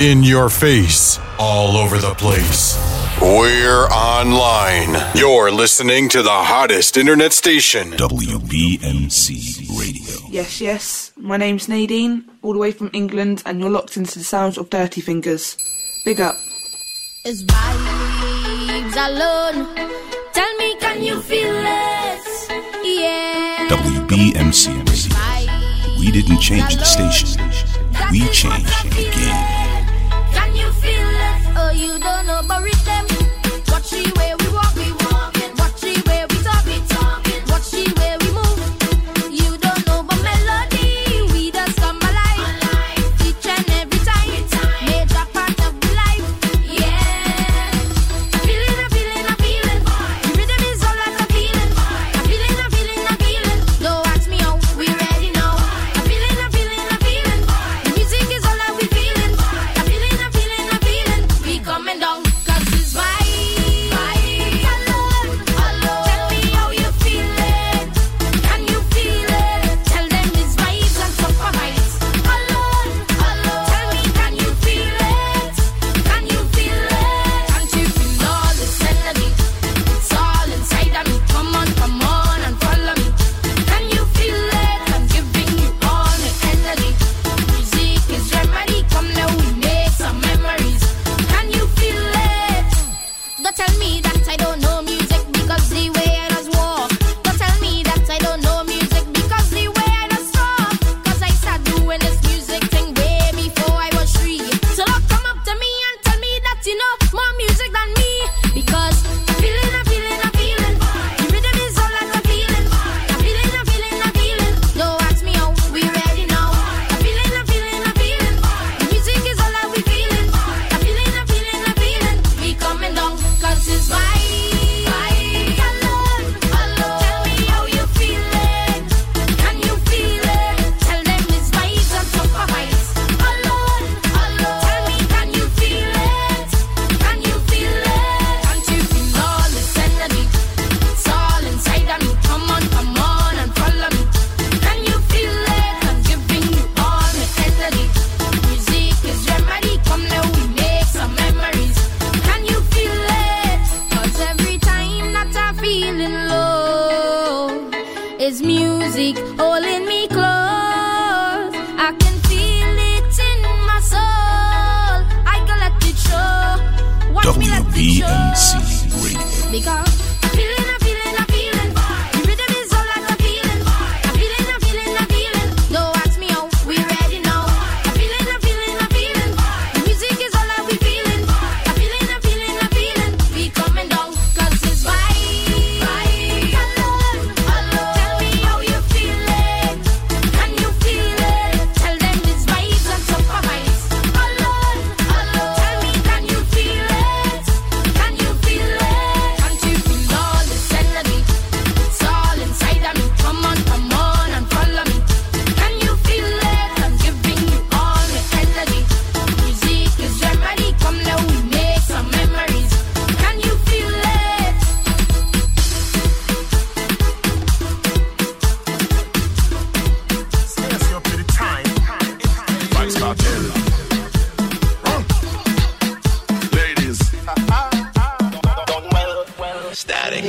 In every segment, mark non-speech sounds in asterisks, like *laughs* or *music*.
in your face, all over the place. We're online. You're listening to the hottest internet station, WBMC Radio. Yes, yes. My name's Nadine, all the way from England, and you're locked into the sounds of Dirty Fingers. Big up. It's vibes alone. Tell me, can you feel it? Yeah. WBMC. We didn't change the station. We changed the game.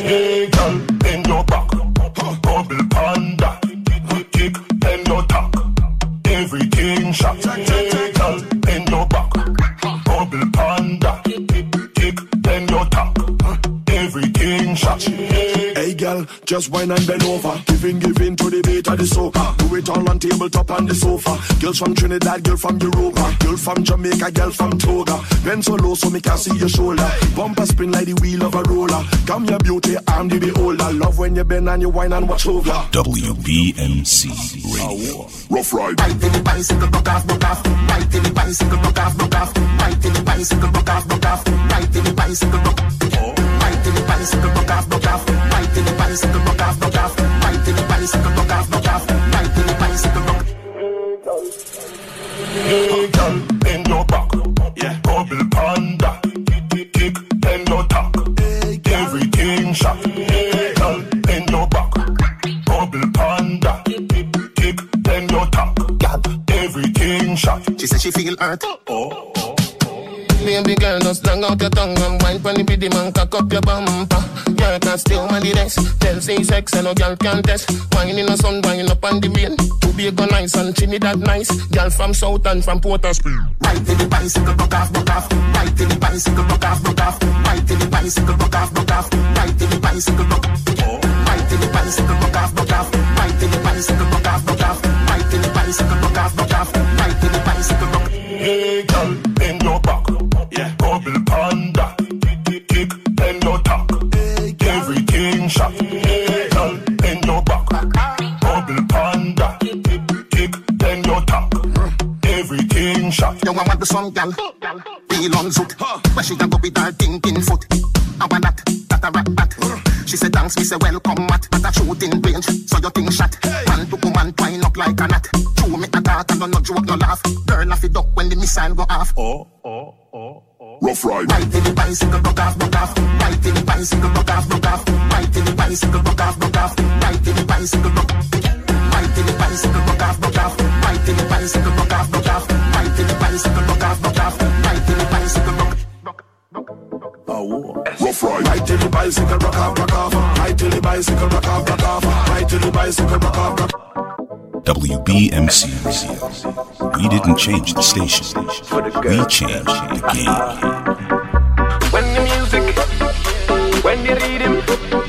Hey girl, bend your back, bubble panda, kick your everything shot. Hey girl, bend your back, bubble panda, kick your everything shot. Hey girl, just wine and bend over. on the sofa. Girls from Trinidad, girl from Europa, girl from Jamaica, girl from Toga. Bend so low so me can see your shoulder. Bumper spin like the wheel of a roller. Come your beauty, I'm the beholder. Love when you bend and you whine and watch over. WBMC Radio. Rough ride. Bite in the bicycle, buck off, buck off. Bite in the bicycle, buck off, buck off. Bite in the bicycle, buck off, buck off. Bite in the bicycle, buck off. Bicycle, buck off, buck off. Bite in the bicycle, buck off, buck off. Bite in the bicycle, buck off, buck off. Hey girl, bend your back. Yeah. Bubble panda. Kick, kick, then Everything shot. Hey girl, bend your back. Bubble panda. Kick. Everything shot. She said she feel hurt. Oh. Baby girl, just long out your tongue and wine pon the biddy man, cock up your bumper. Girl can still man the rest. Tell say sex and no girl can test. Wine in the sun, wine up on the rain. Tobago nice and Trinidad nice. Girl from South and from Port of Spain. Right to the bicycle, broke off, broke off. Right to the bicycle, broke off, broke off. Right to the bicycle, broke off, broke off. Right to the bicycle, broke Right to the bicycle, broke off, broke off. Right to the bicycle, broke off, broke off. Right to the bicycle, broke off, broke off. Right to the bicycle, broke Hey, girl, shot. Girl, bend your back. Bubble panda. Kick, bend your tack. Everything shot. You want the some gal. Real on zoot. Where she can go with her thinking foot. I want that, that a rat bat. She said thanks, we say welcome at at a shooting range. So your thing shot. Man to woman twine up like a knot. True me a talk and no joke no laugh. Girl off it up when the missile go off. Oh, oh, oh. Rough ride. Right to the bicycle, broke off, broke off. Right to the bicycle, broke off, broke off. Right to the bicycle, broke off, broke off. Right to the bicycle, broke Right to the bicycle, broke off, broke off. Right to the bicycle, broke off, broke off. Right to the bicycle, broke off, broke off. Right to the bicycle, broke. Rough ride. Right till the bicycle rock off, rock off. Right till the bicycle rock off, rock off. Right till the bicycle rock off, rock WBMC. We didn't change the station. We changed the game. When the music, when the rhythm,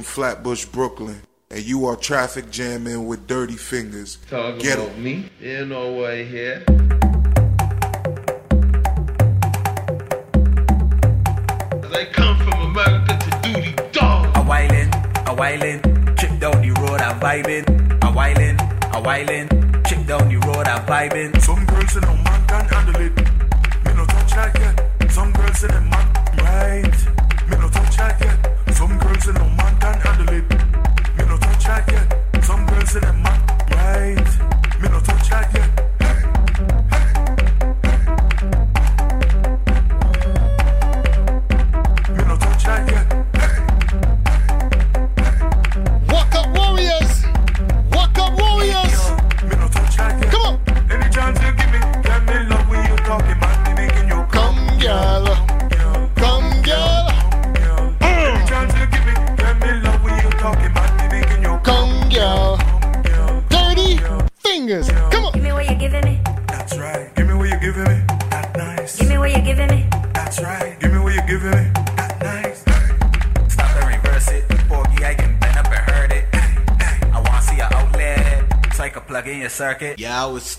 from Flatbush, Brooklyn, and you are traffic jamming with dirty fingers. Talking Get about em. me? Ain't no way here. I come from America to do the dog. A whilin', a whilin', trip down the road, I'm vibing. A whilin', a whilin', trip down the road, I'm vibing. Some girls in the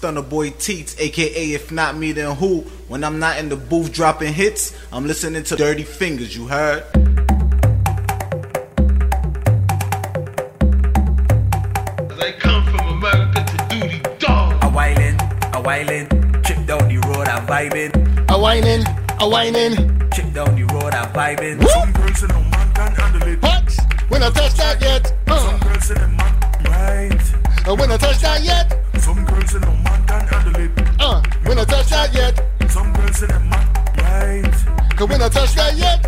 Stunner Boy Teets, aka If Not Me Then Who. When I'm not in the booth dropping hits, I'm listening to Dirty Fingers, you heard? I come from America to do the dog. A whining, a whining, trip down the road, I'm vibing. A whining, a whining, trip down the road, I'm vibing. Some girls in no man can handle it. What? When I touch that yet? Uh. Some girls in the man, right? And uh, when I touch that yet? Cause when I touch that, yeah.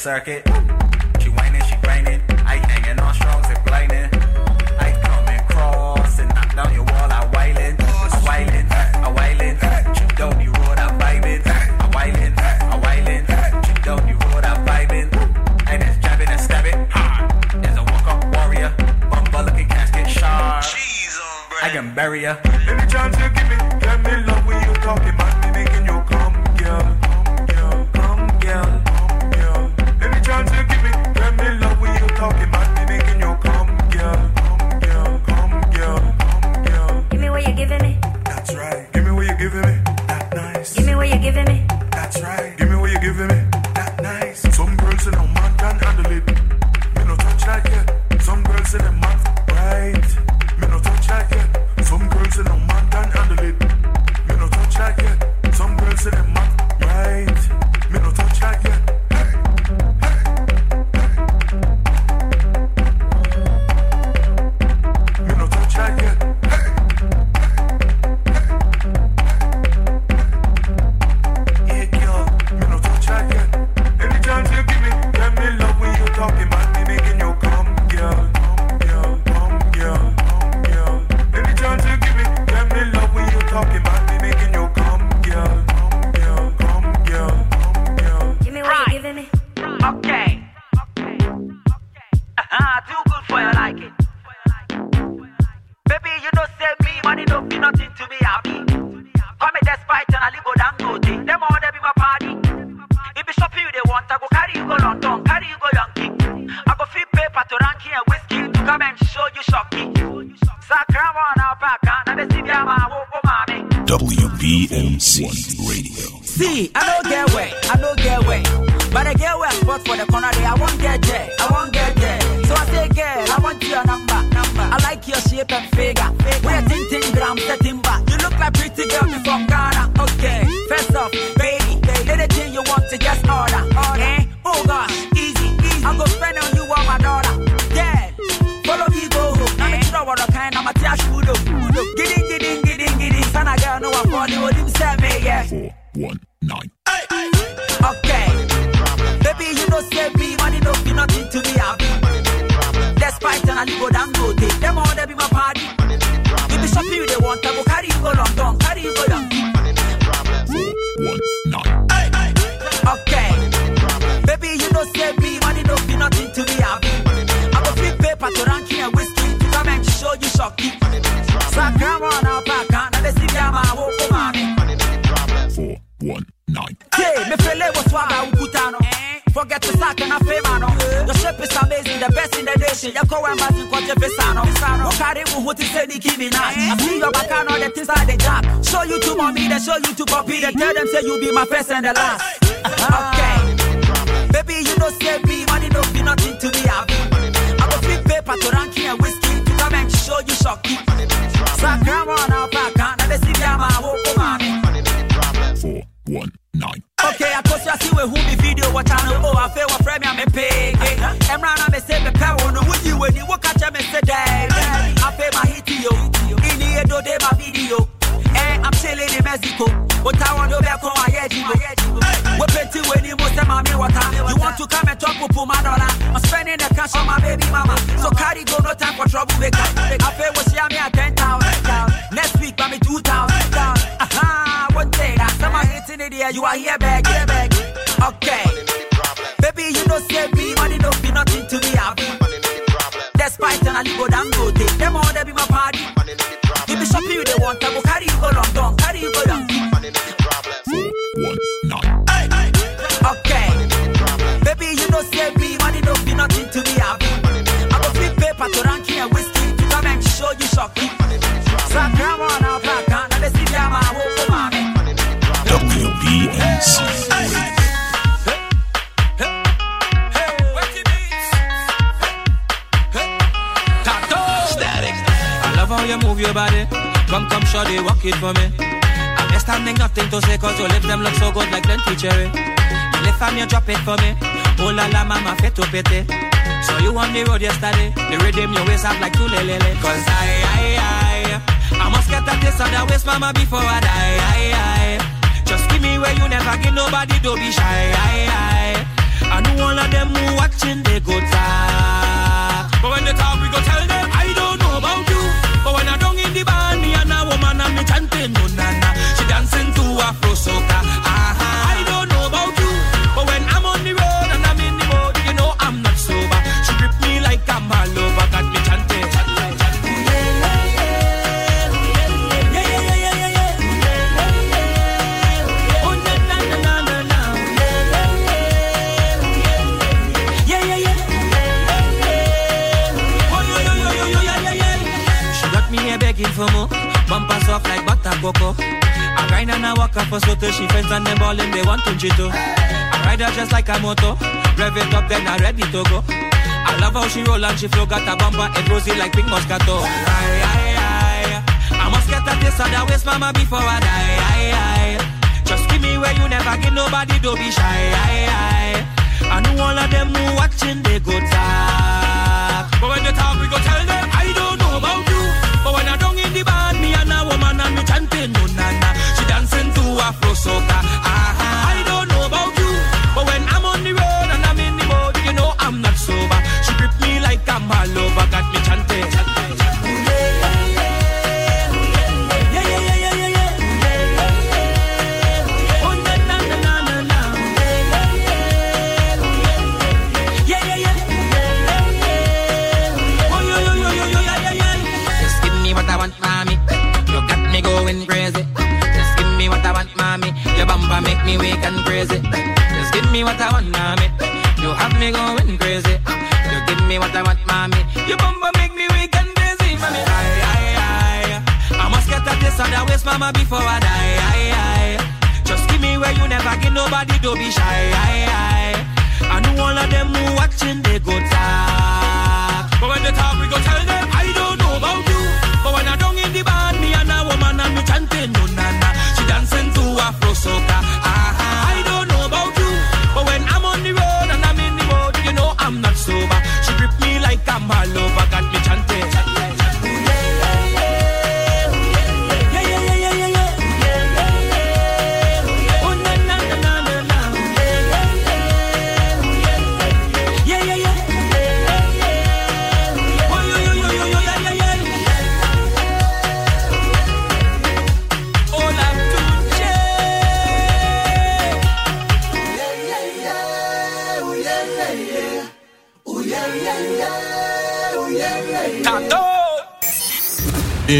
circuit. She whining, she grinding. I hanging on strong, and blinding. I come and cross and knock down your wall. I whiling, I whiling, I whiling. Chip down the road, I vibing. I whiling, I whiling. Chip down the road, I vibing. And it's jabbing and stabbing. There's a walk up warrior. Bumper looking casket sharp. I can bury her. Say me, money don't be nothing to me happy. Come me despite and I live go down go day. Them all they be my party. If be shopping you they want, I go carry you go London, carry you go Yankee. I go free paper to ranking and whiskey to come and show you shocky. Sakrama na paka na be see ma wo wo. WBMC Radio. See, I don't get way, I don't get way. But I get where spot for the corner day. I won't get there, I won't get there. So I say, girl, I want your number, number. I like your shape and figure. We're ting ting gram setting back. You look like pretty girl from Ghana. Okay, first off, what is say the Kimi Nash. I see your back on all the things that they jack. Show you to mommy, they show you to puppy. They tell them say you be my first and the last. okay. Baby, you know say me, money don't be nothing to me. I go flip paper to ranking and whiskey to come and show you shocky. Sakrama to pity. So you on the road yesterday. The rhythm your waist up like two lele. Cause I, I, I, I must get a taste of that waist, mama, before I die. I, I, just give me where you never give nobody, don't be shy. I, I, I know all of them who watching, they go talk. But when they talk, we go tell them, I don't know about you. But when I don't in the band, me and a woman and me chanting, no na na. She dancing to Afro soca. Cocoa. I grind and I walk up for so till she friends and them ballin' they want to chito. I ride her just like a moto. Rev it up then I ready to go. I love how she roll and she flow. Got a bumper and rosy like pink moscato. Aye, aye, aye. I must get a taste of that waist, mama, before I die. Aye, aye. Just give me where you never give nobody, don't be shy. Aye, aye. I know all of them who watching, they go talk. But when they talk, we go tell them, I don't know about you. But when I don't in the band, chanting, no na na. She dancing to Afro soca. Ah, me weak and crazy. Just give me what I want, mommy. You have me going crazy. You give me what I want, mommy. You bumba make me weak and crazy, mommy. I I I. I must get a taste on the waist, mama, before I die. I, I, Just give me where you never give nobody, don't be shy. I I I. I know all of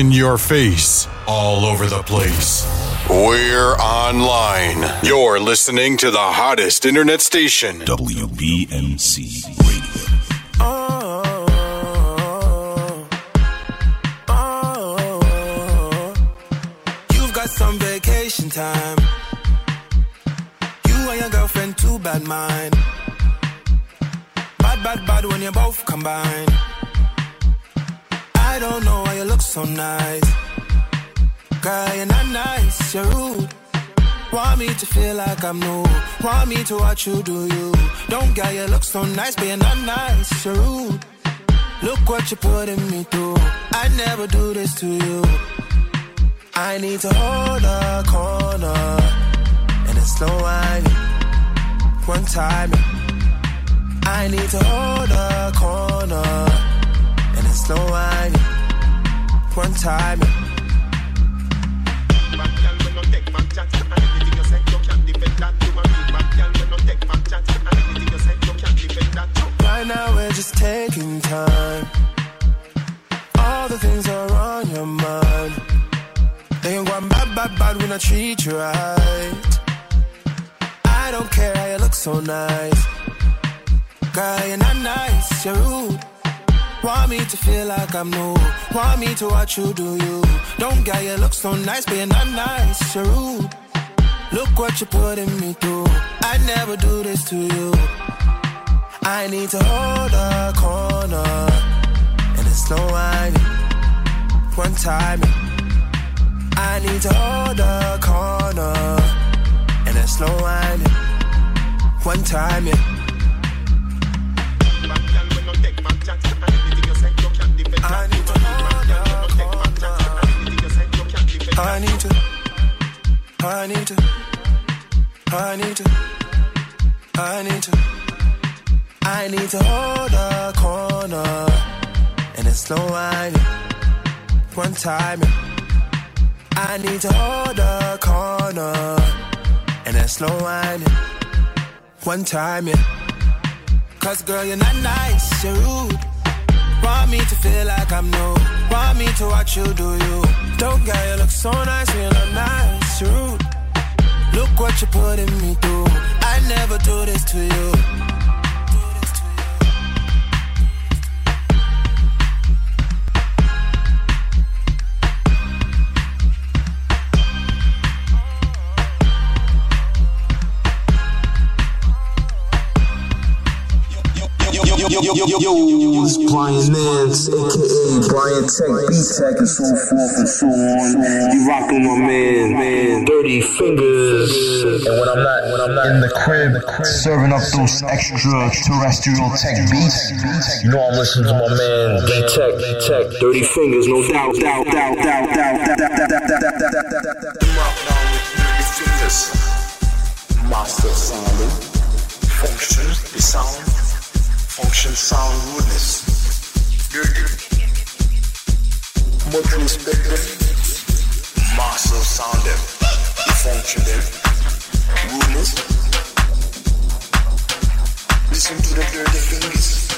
In your face, all over the place. We're online. You're listening to the hottest internet station. WBMC like I'm new. Want me to watch you do you. Don't get you look so nice, you're not nice, you're rude. Look what you're putting me through. I never do this to you. I need to hold a corner and it's slow whining. One time, I need to hold a corner and it's slow whining. One time, just taking time. All the things are on your mind. They ain't going bad, bad, bad when I treat you right. I don't care how you look so nice. Girl, you're not nice, you're rude. Want me to feel like I'm new. Want me to watch you do you. Don't get you look so nice, but you're not nice, you're rude. Look what you're putting me through. I never do this to you. I need to hold a corner and it's slow whining. One time, I need to hold a corner and it's slow whining. One time, yeah. I need to. I need to. I need to. I need to. I need to. I need to hold a corner and it's slow whining. One time, I need to hold a corner and it's slow whining. One time, yeah. Cause girl, you're not nice, you're rude. Want me to feel like I'm new. Want me to watch you do you. Don't get you look so nice, you're not nice, rude. Look what you're putting me through. I never do this to you. Yo, yo, yo, yo, it's Brian Nance, aka Brian Tech, B Tech, and so forth and so on. You rock with my man, man, Dirty Fingers. And when I'm not, when I'm not in the crib, serving up those extraterrestrial tech beats, you know I'm listening to my man, D Tech, D Tech, Dirty Fingers, no doubt, doubt, doubt, doubt, doubt, doubt, doubt, doubt, doubt, doubt, doubt, doubt, doubt. fingers. Master sounding. Function, the sound. Function, sound, rudeness. Much respect them. Master sound them. The function them. Rudeness. Listen to the dirty fingers.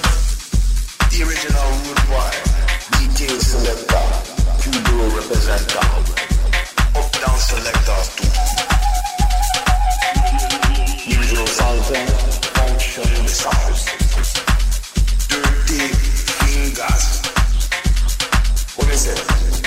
The original rude boy. Detail selector. Cubo representer. Up down selectors too. Usual sound function sounds. Dirty fingers. What is it?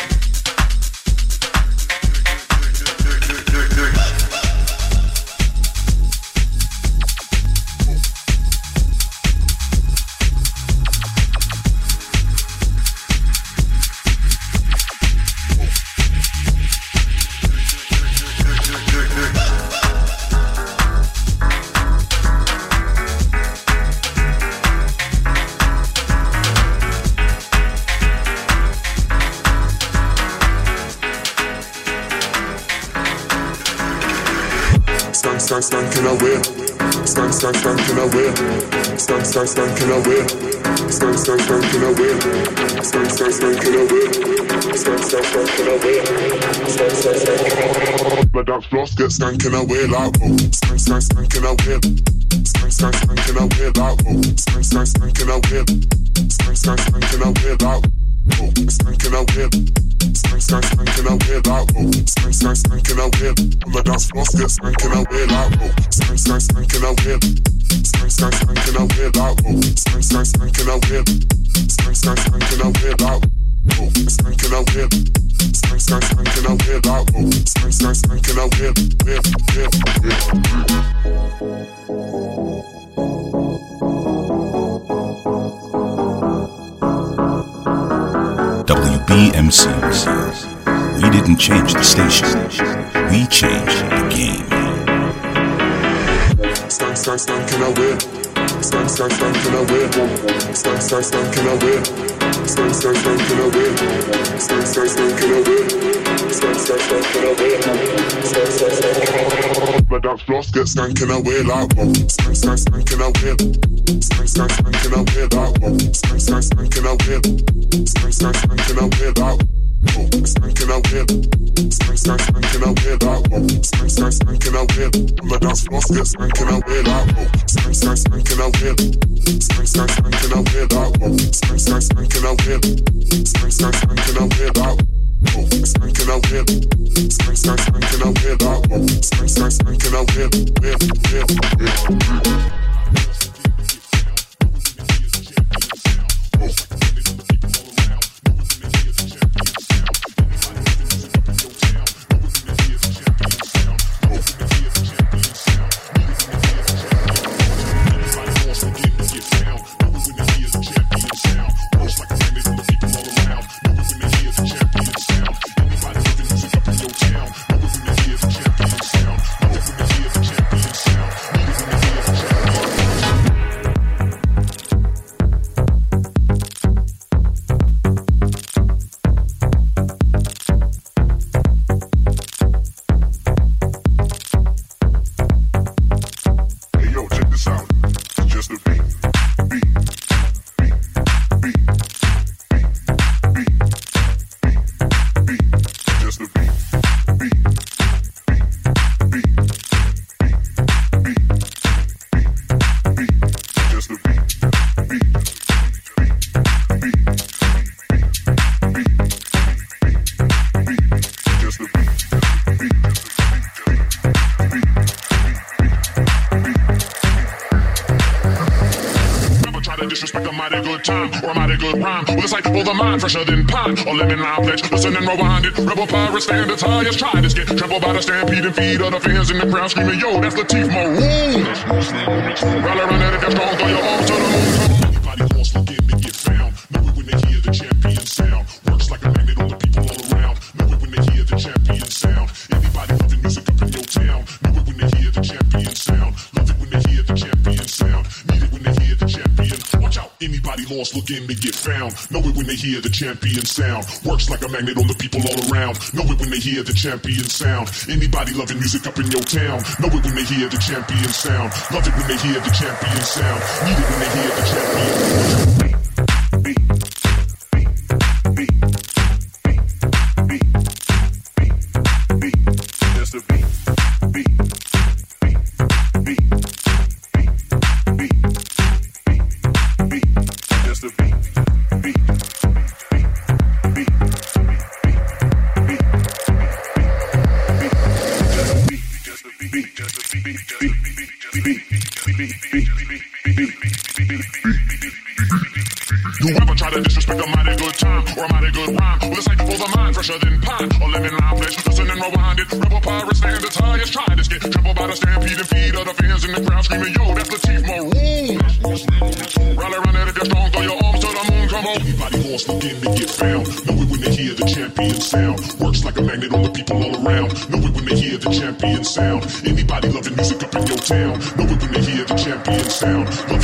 Stank, stanking away. Stank, stank, stanking away. Stank, stank, stanking away. Stank, stank, stanking away. Stank, stank, stanking away. Stank, stank, stanking away. My dance floor get stanking away like whoa. Stank, stank, stanking away. Stank, stank, stanking away like whoa. Stank, stank, stanking away. Stank, stank, stanking away like whoa. Stanking away. Stank, stank, stanking away like whoa. Stank, stank, stanking away. On the dance floor get stanking away like whoa. Stank, stank, stanking away. Stank, stank, stanking away like whoa. Stank, stank, stanking away. Stank, stank, stanking away like whoa. Stanking away. Stank, stank, stanking away like whoa. Stank, stank, stanking away. Yeah, yeah, yeah. WBMC. We didn't change the station. We changed the game. Stank, stank, stanking away. Stank, stank, stanking away. Stank, stank, stanking away. Stank, stank, stanking away. Stank, stank, stanking away. Stank, stank, stanking away. Stank, stank, stanking away. My dance floor get stanking away like whoa. Stank, stank, stanking away. Stank, stank, stanking away like whoa. Stanking away. Stank, stank, stanking away like whoa. Stank, stank, stanking away. My dance floor whoa. Stank, stank, stanking away. Stank, stank, stanking away like whoa. Stank, stank, stanking away. Stank, stank, stanking away like whoa. Stanking away. Stank, stank, stanking away like whoa. Stank, stank, stanking away. Yeah, yeah, yeah. Hey mind, fresher than pine. Or lemon lime pledge, listen and rewind it. Rebel pirate standards highest. Try this, get trampled by the stampede and feed of the fans in the crowd screaming, Yo, that's Latif Maroon. Rally around that if you're strong, throw your arms to the moon. Anybody lost looking to get found. Know it when they hear the champion sound. Works like a magnet on the people all around. Know it when they hear the champion sound. Anybody loving music up in your town. Know it when they hear the champion sound. Love it when they hear the champion sound. Need it when they hear the champion. Watch out. Anybody lost looking to get found. Hear the champion sound. Works like a magnet on the people all around. Know it when they hear the champion sound. Anybody loving music up in your town. Know it when they hear the champion sound. Love it when they hear the champion sound. Need it when they hear the champion. You ever try to disrespect a mighty good time or a mighty good rhyme? With a sight for the mind, fresher than pine. Or lemon lime pledge, listen and rewind it. Rebel pirate standards highest. Try this, get trampled by the stampede and feed of the fans in the crowd screaming, Yo, that's Latif Maroon. Rally around that if you're strong, throw your arms to the moon, come on. Anybody lost looking to get found. Know it when they hear the champion sound. Works like a magnet on the people all around. Know it when they hear the champion sound. Anybody loving music up in your town. Know it champion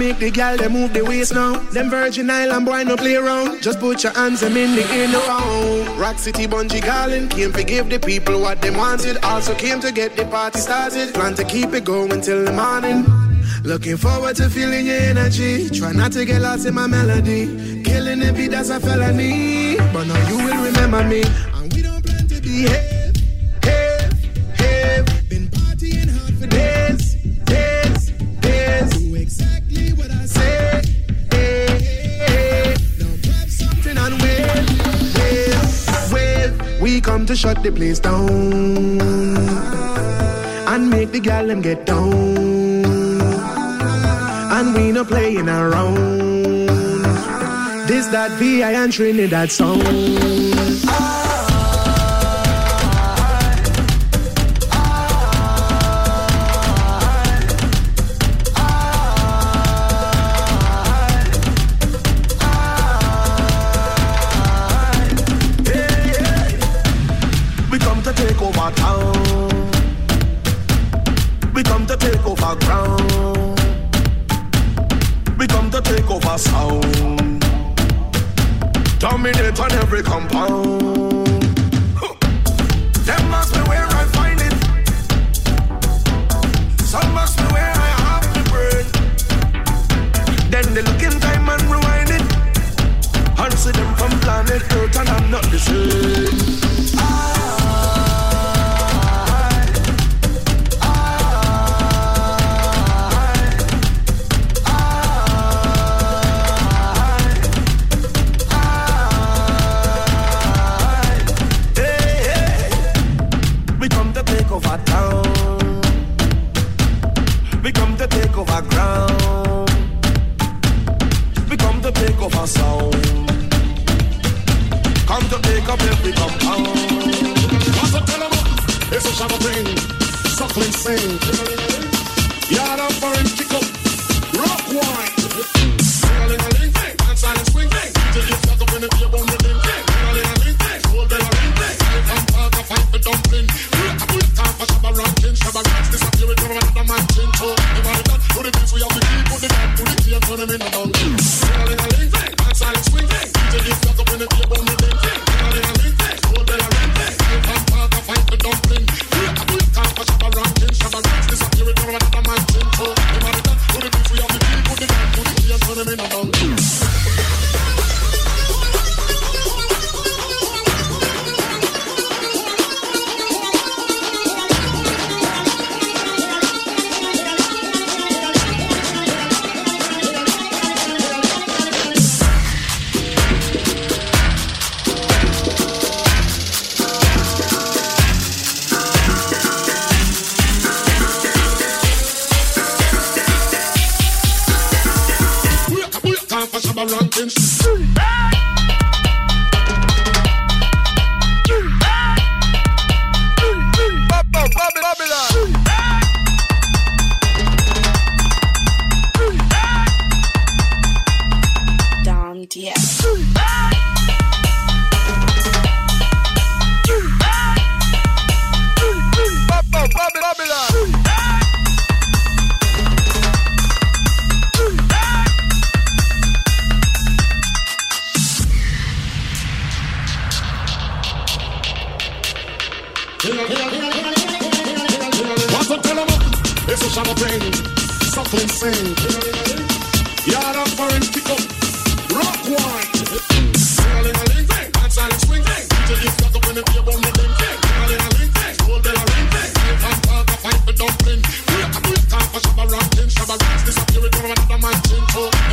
make the gal they move the waist now. Them Virgin Island boy no play around. Just put your hands them in the air now. Rock City Bunji Garlin came to give the people what they wanted. Also came to get the party started. Plan to keep it going till the morning. Looking forward to feeling your energy. Try not to get lost in my melody. Killing the that's a felony. But now you will remember me. to shut the place down and make the gal them get down. And we no playing around. This that VI and Trinidad sound. Ah. another, this a spirit from another man chin too.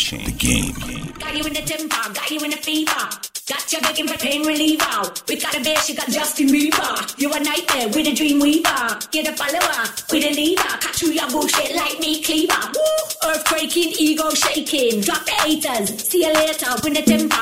change the game. Got you in the temper, got you in the fever. Got you begging for pain reliever. We got a bitch, you got Justin Bieber. You a nightmare with a dream weaver. Get a follower with a leader. Cut through your bullshit like me cleaver. Woo! Earthquaking, ego shaking. Drop the haters. See you later. Win the temper.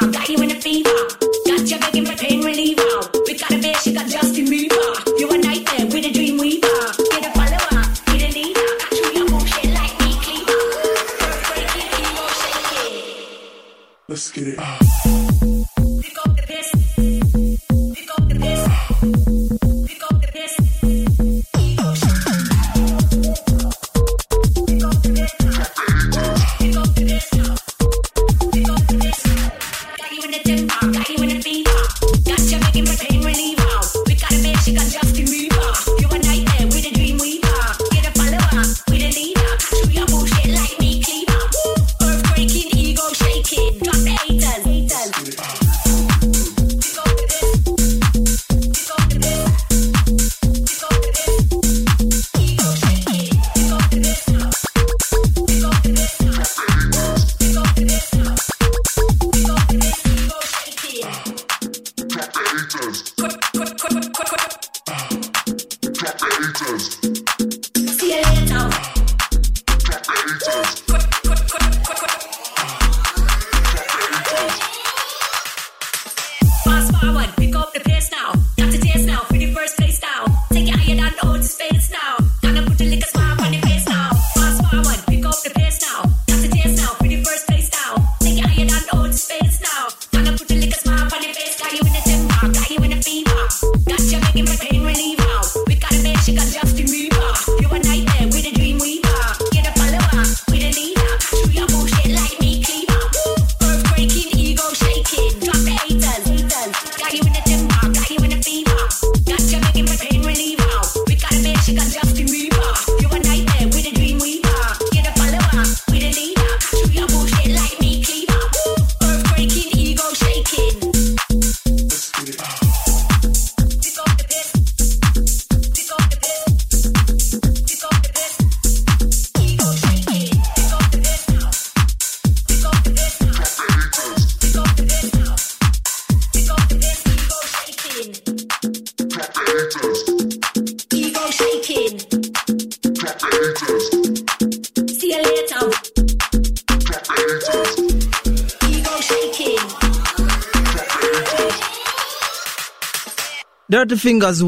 Fingers,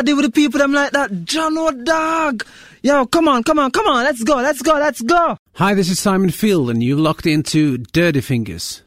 deal with the people them like that? John or dog? Yo, come on, come on, come on, let's go, let's go, let's go. Hi, this is Simon Field, and you've locked into Dirty Fingers.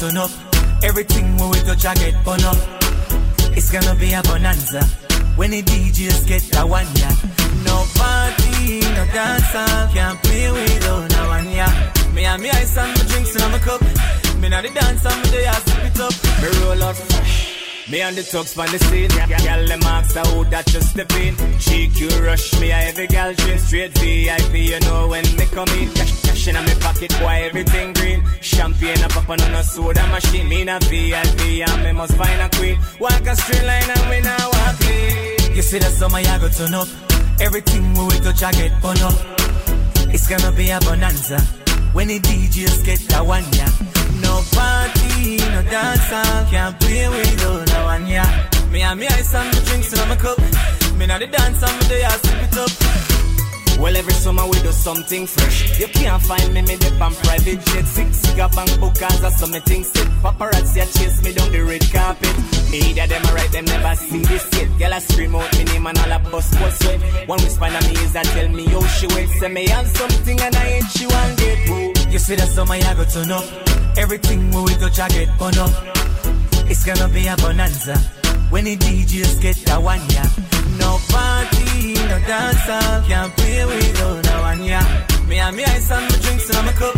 Turn up. Everything when we touch, I get burn up. It's gonna be a bonanza when the DJs get that one yeah. No party, no dancer, can't play without no one yeah. Me and me ice and my drinks in my cup. Me now the dance and me the ass sip it up. Me roll fresh. Me and the tugs on the scene. Turn up. Everything we touch, I get burn up. It's gonna be a bonanza when the DJs get that one yeah. No party, no dancer, can't play without no one yeah. Me and me ice and me drinks in my cup. Me now the dance and me the ass sip it up. Well, every summer we do something fresh. You can't find me, me dip on private jet. Six cigar bank bookers or some things sit. Paparazzi a chase me down the red carpet. Media them a right, them never see this yet. Girl a scream out me name and all a bust was sweat. One whisper in me ears a tell me how she wet. Say me have something and I ain't she want get woo. You see that summer you go turn up. Everything we I get burn up. It's gonna be a bonanza when the DJs get that one ya. No party, no dance, can't play without that one ya. Me and me ice and my drinks and my cup.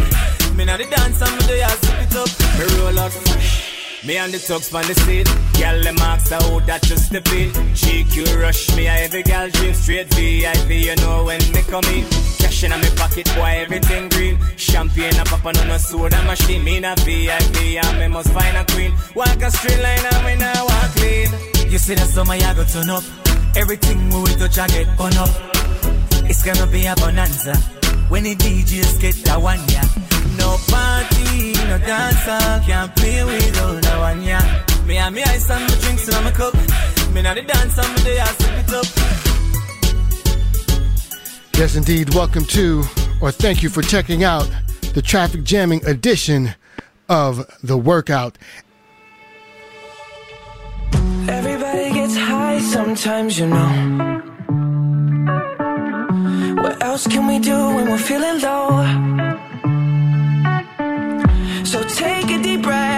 Me now the dance and me do ya sip it up. Me roll out fresh. Me and the tugs on the seat. Girl, them ask how that just the beat. GQ rush me, I every girl dream straight VIP. You know when me come in. Cash in my pocket, boy, everything green. Champagne, a pop on a soda machine. Me na VIP, and me must find a queen. Walk a straight line and me now walk clean. You see the summer, you go turn up. Everything we touch, I get on up. It's gonna be a bonanza. When the DJs get that one, yeah. No party, no dancer, can't play without that one, yeah. Me and me ice and my drinks in my cup. Me now the dance and me day I sip it up. Yes, indeed. Welcome to, or thank you for checking out the traffic jamming edition of The Workout. Everybody gets high sometimes, you know. What else can we do when we're feeling low? So take a deep breath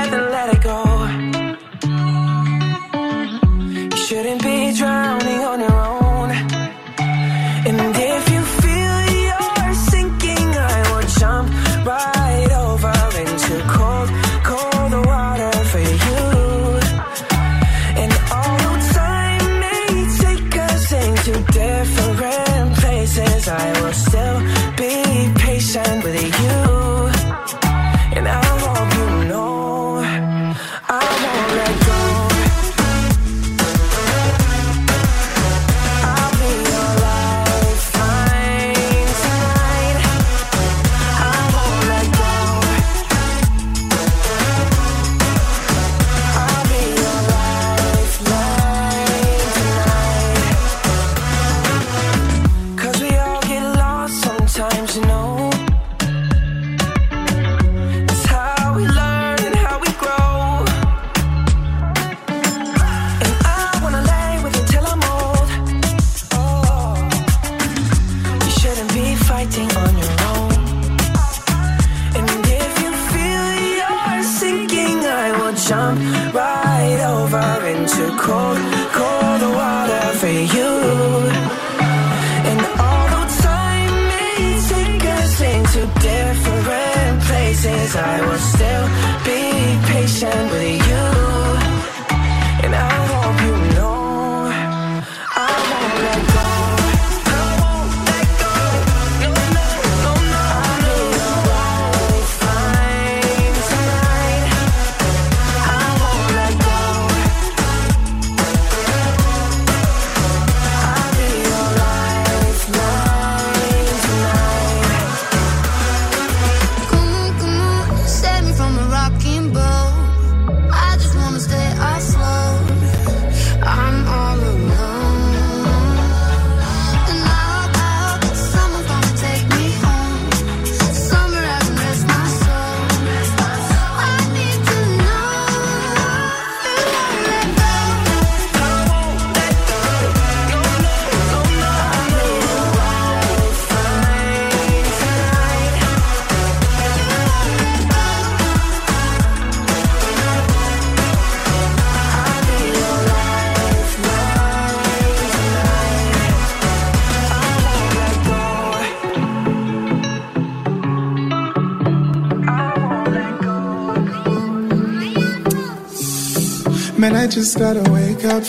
I just gotta wake up.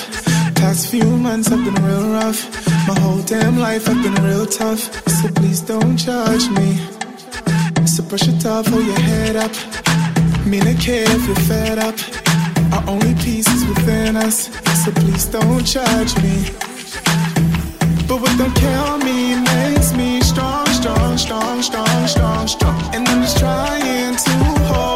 Past few months have been real rough. My whole damn life have been real tough. So please don't judge me. So brush it off, hold your head up. Mean to care if you're fed up. Our only peace is within us. So please don't judge me. But what don't kill me makes me strong, strong, strong, strong, strong, strong. And I'm just trying to hold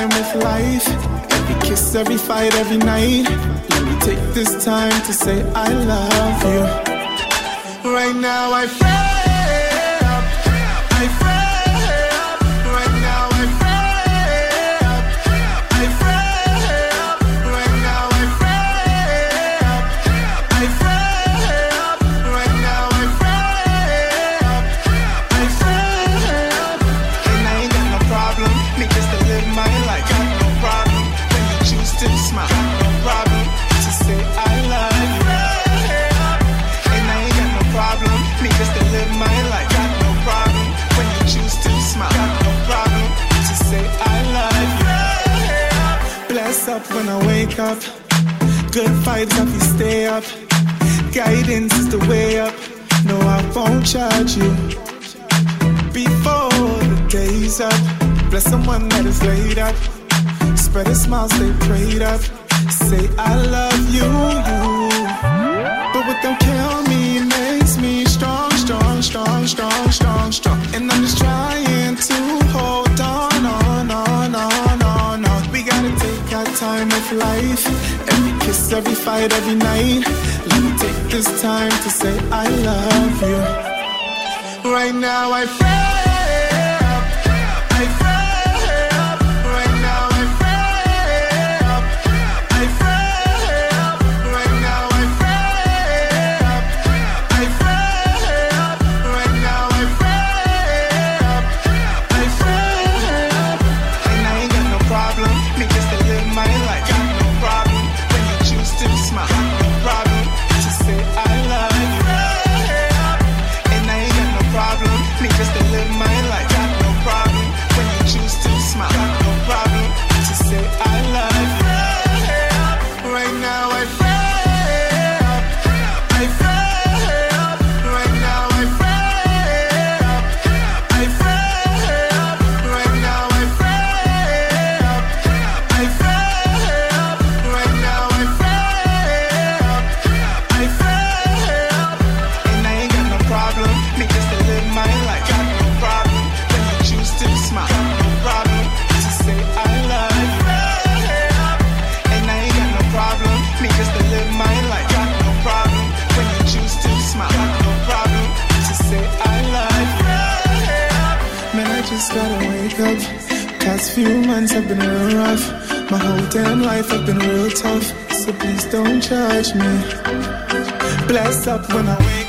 time with life. Every kiss, every fight, every night. Let me take this time to say I love you. Right now I feel vibes have to stay up. Guidance is the way up. No, I won't charge you. Before the day's up, bless someone that is laid up. Spread a smile, stay prayed up. Say I love you. But what don't kill me makes me strong, strong, strong, strong, strong, strong. And I'm just trying to hold on, on, on, on, on. on. We gotta take our time with life fuss, every fight, every night. Let me take this time to say I love you. Right now, I pray. few months have been real rough. My whole damn life have been real tough. So please don't judge me. Bless up when I wake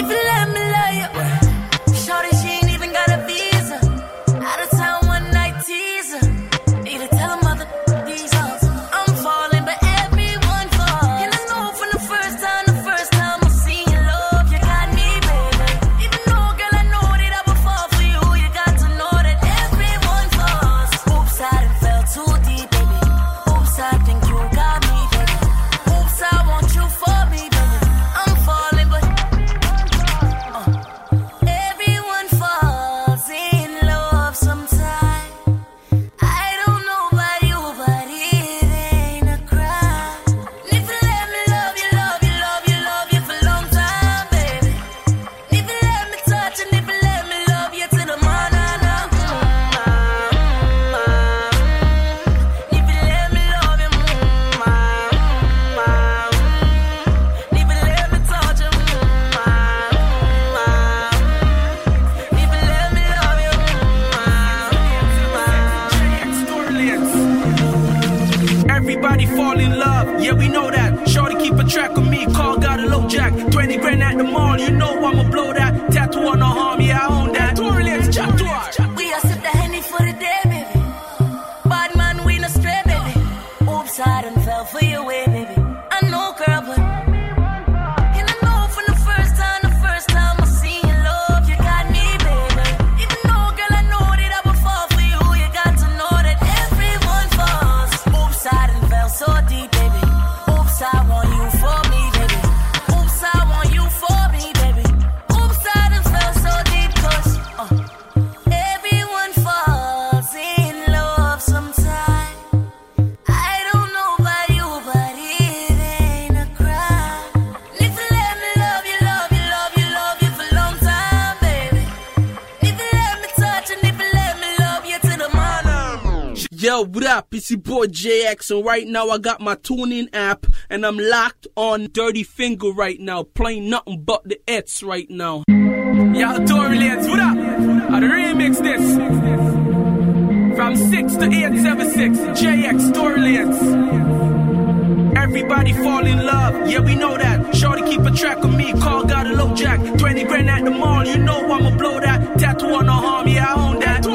if you let me JX. So right now I got my tuning app and I'm locked on Dirty Finger right now, playing nothing but the Ets right now. Yeah, Tory Lanez, what up? I remix this. From 6 to 876, JX Tory Lanez. Everybody fall in love, yeah we know that. Shorty keep a track of me, call God a low jack. 20 grand at the mall, you know I'ma blow that. Tattoo on the arm, yeah I own that.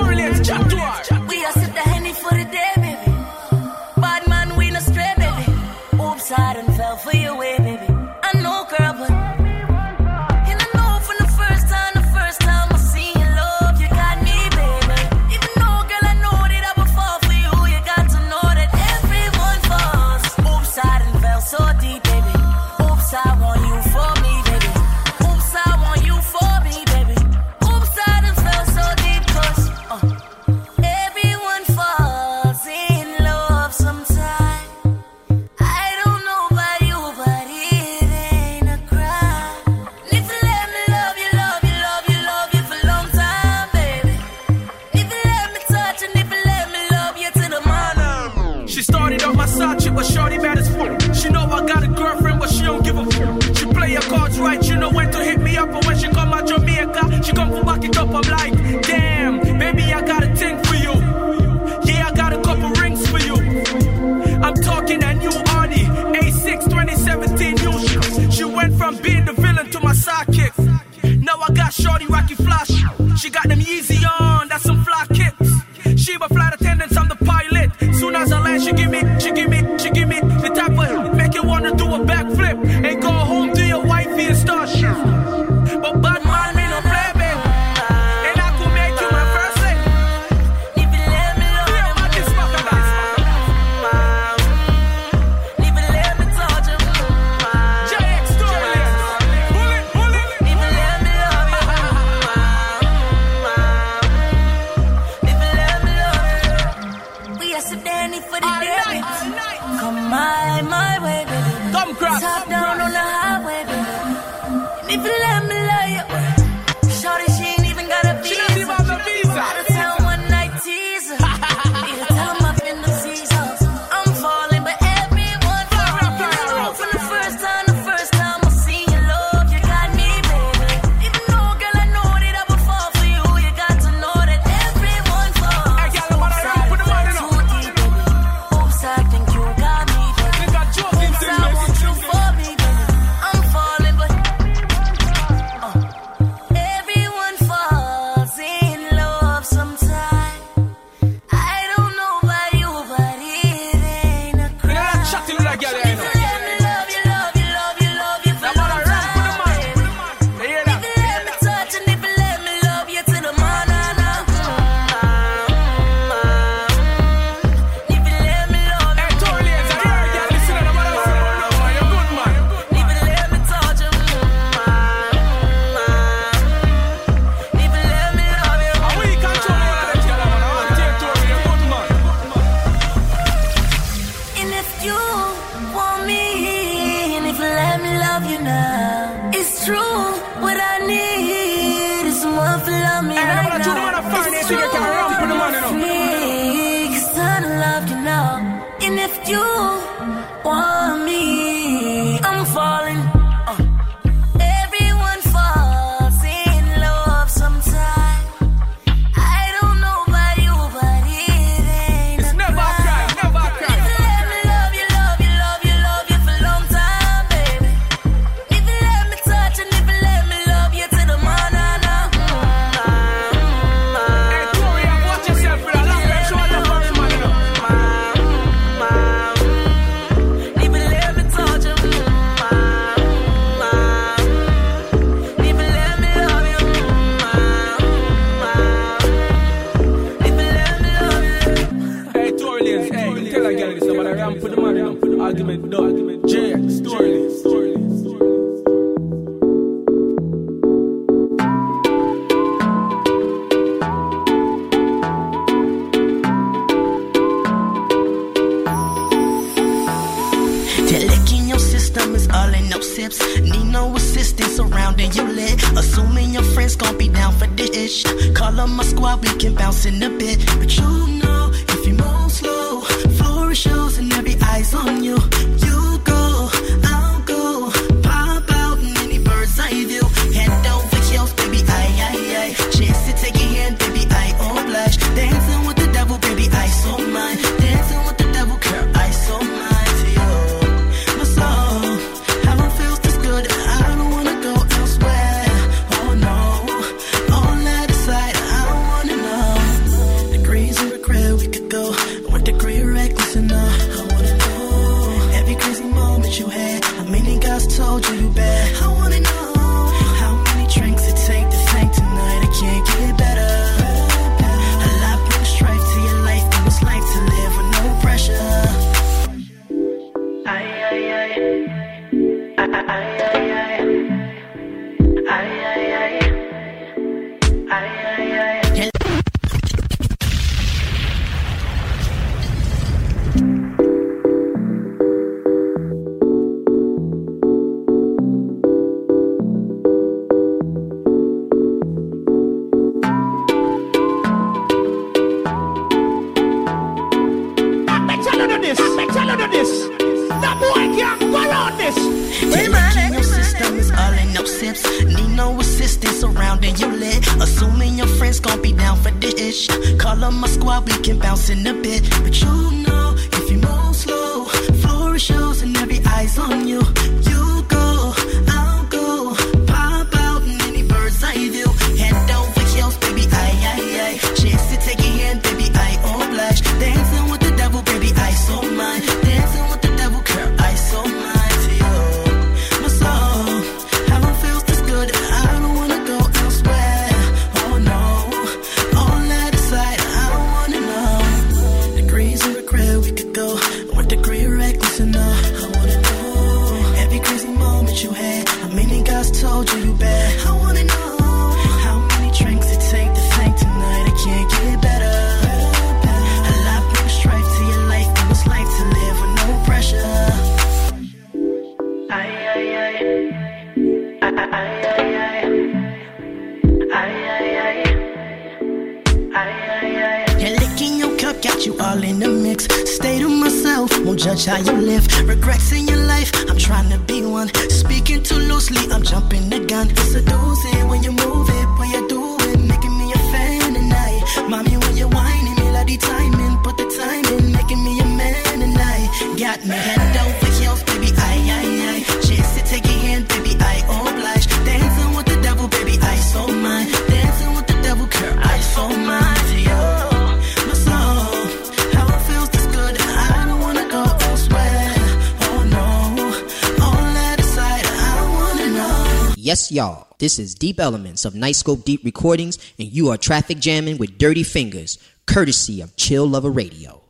deep elements of Nightscope Deep Recordings, and you are traffic jamming with Dirty Fingers, courtesy of Chill Lover Radio.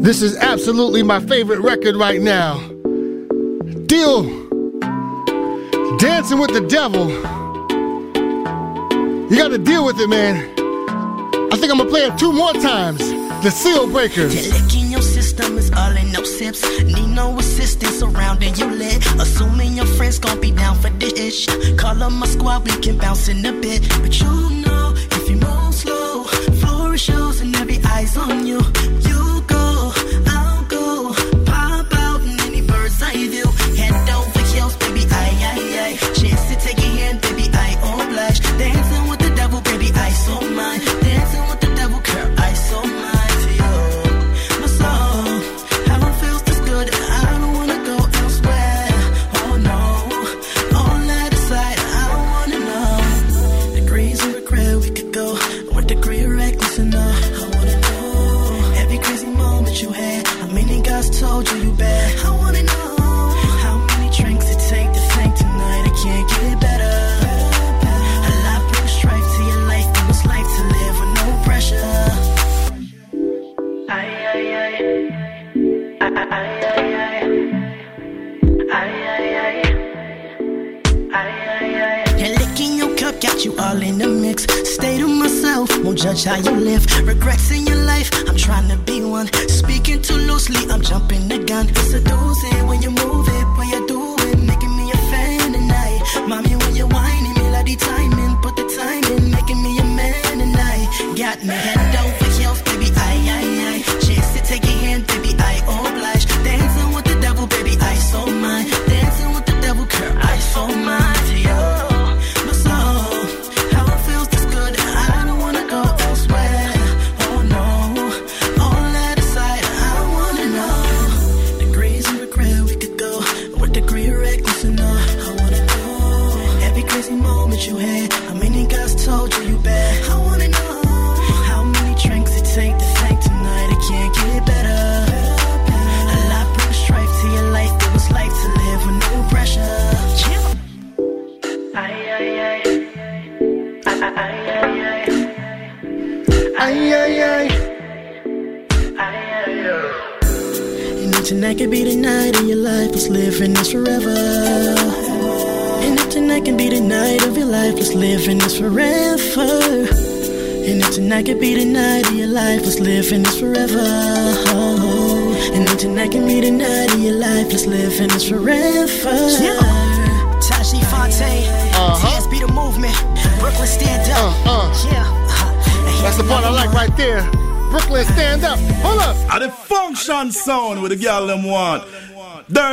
This is absolutely my favorite record right now. Deal Dancing with the Devil. You gotta deal with it, man. I think I'm gonna play it two more times. The Seal Breakers. and you lit. Assuming your friends gon' be down for this ish. Call up my squad, we can bounce in a bit. But you know.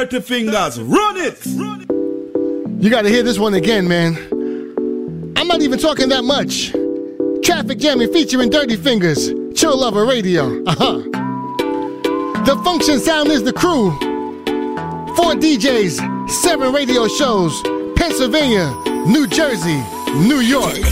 Dirty fingers. Run it! You gotta hear this one again, man. I'm not even talking that much. Traffic jamming featuring Dirty Fingers. Chill Lover Radio. Uh huh. The function sound is the crew. Four DJs, seven radio shows. Pennsylvania, New Jersey, New York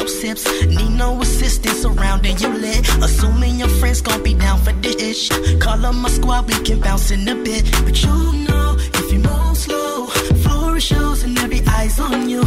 no sips. Need no assistance surrounding you lit. Assuming your friends gon' be down for this ish. Call up my squad, we can bounce in a bit. But you know, if you move slow, floor shows and every eye's on you.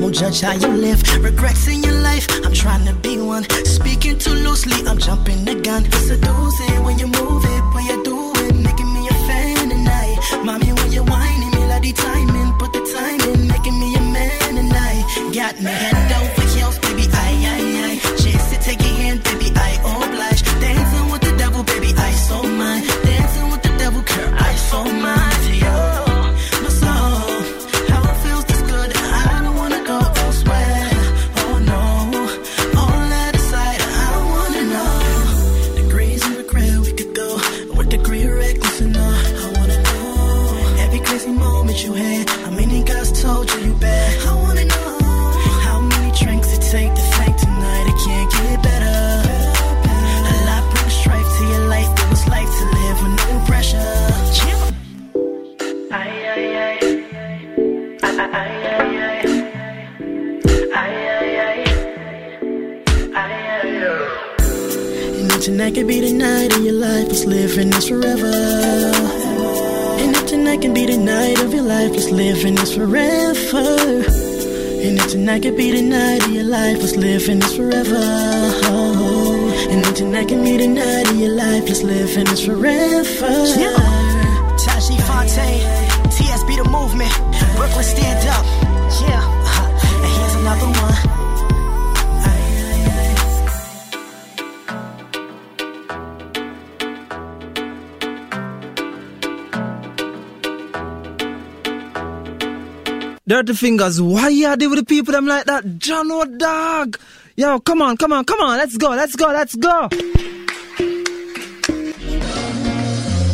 Won't judge how you live. Regrets in your life, I'm trying to be one. Speaking too loosely, I'm jumping the gun. It's a doozy when you move it, when you do it, making me a fan tonight. Mommy, when you're whining, me like the timing, put the time in, making me a man tonight. Got me head over heels, baby, aye, aye, aye. Chance to take your hand, baby, I oblige. Oh. In this forever. And if tonight could be the night of your life, let's live in this forever. And if tonight can be the night of your life, let's live in this forever. Yeah. Taji Fontaine, TSB the movement, Brooklyn stand up. Dirty fingers, why you do with the people them like that? John no dog. Yo, come on, come on, come on, let's go, let's go, let's go.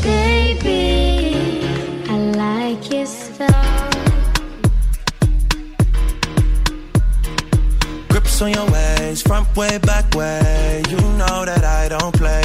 Baby, I like your style. Grips on your ways, front way, back way. You know that I don't play.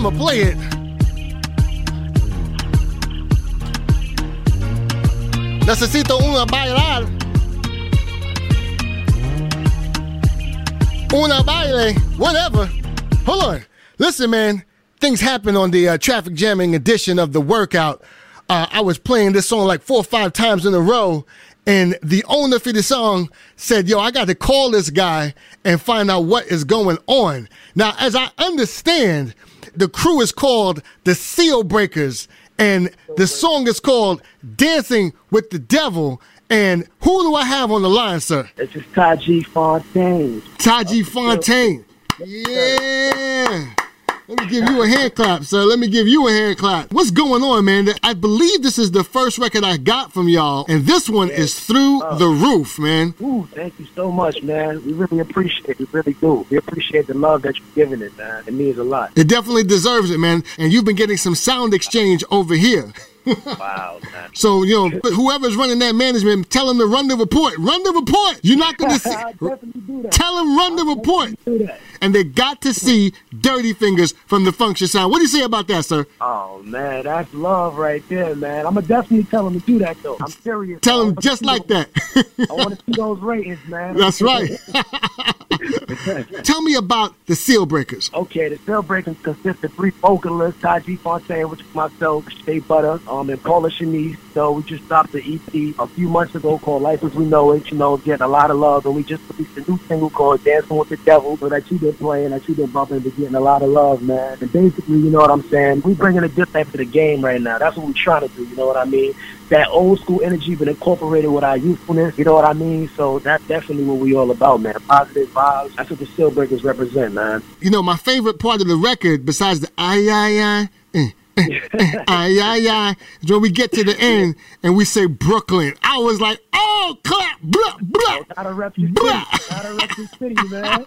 I'ma play it. Necesito una bailar. Una baile, whatever. Hold on. Listen, man. Things happen on the uh, traffic jamming edition of the workout. Uh, I was playing this song like four or five times in a row, and the owner for the song said, Yo, I got to call this guy and find out what is going on. Now, as I understand, the crew is called the Seal Breakers, and the song is called Dancing with the Devil. And who do I have on the line, sir? This is Taji Fontaine. Taji Fontaine. Yeah. Let me give you a hand clap, sir. Let me give you a hand clap. What's going on, man? I believe this is the first record I got from y'all, and this one is through uh. the roof, man. Ooh, thank you so much, man. We really appreciate it. We really do. We appreciate the love that you're giving it, man. It means a lot. It definitely deserves it, man. And you've been getting some sound exchange over here. *laughs* wow, man. So, you know, whoever's running that management, tell them to run the report. Run the report. You're not going *laughs* to see. Tell them run the report. And they got to see Dirty Fingers from the Function Sound. What do you say about that, sir? Oh, man, that's love right there, man. I'm to definitely tell them to do that, though. I'm serious. Tell them just like those- that. I want to see those ratings, man. *laughs* That's right. *laughs* *laughs* Tell me about the Seal Breakers. Okay, the Cell Breakers consist of three vocalists, Taji Fontaine, which is myself, Shay Butter, um, and Paula Shanice. So we just dropped the EP a few months ago called Life as We Know It, you know, getting a lot of love. And we just released a new single called Dancing with the Devil, so that you've been playing, that you've been bumping, been getting a lot of love, man. And basically, you know what I'm saying? We bringing a different to the game right now. That's what we're trying to do, you know what I mean? That old school energy, but incorporated with our youthfulness, you know what I mean? So that's definitely what we all about, man. Positive vibes. That's what the Cell Breakers represent, man. You know, my favorite part of the record, besides the ay, ay, ay, eh, eh, eh, ay, ay, ay, is when we get to the *laughs* end and we say Brooklyn. I was like, oh, clap, blah, blah. Gotta rep your city. Gotta rep your city, man.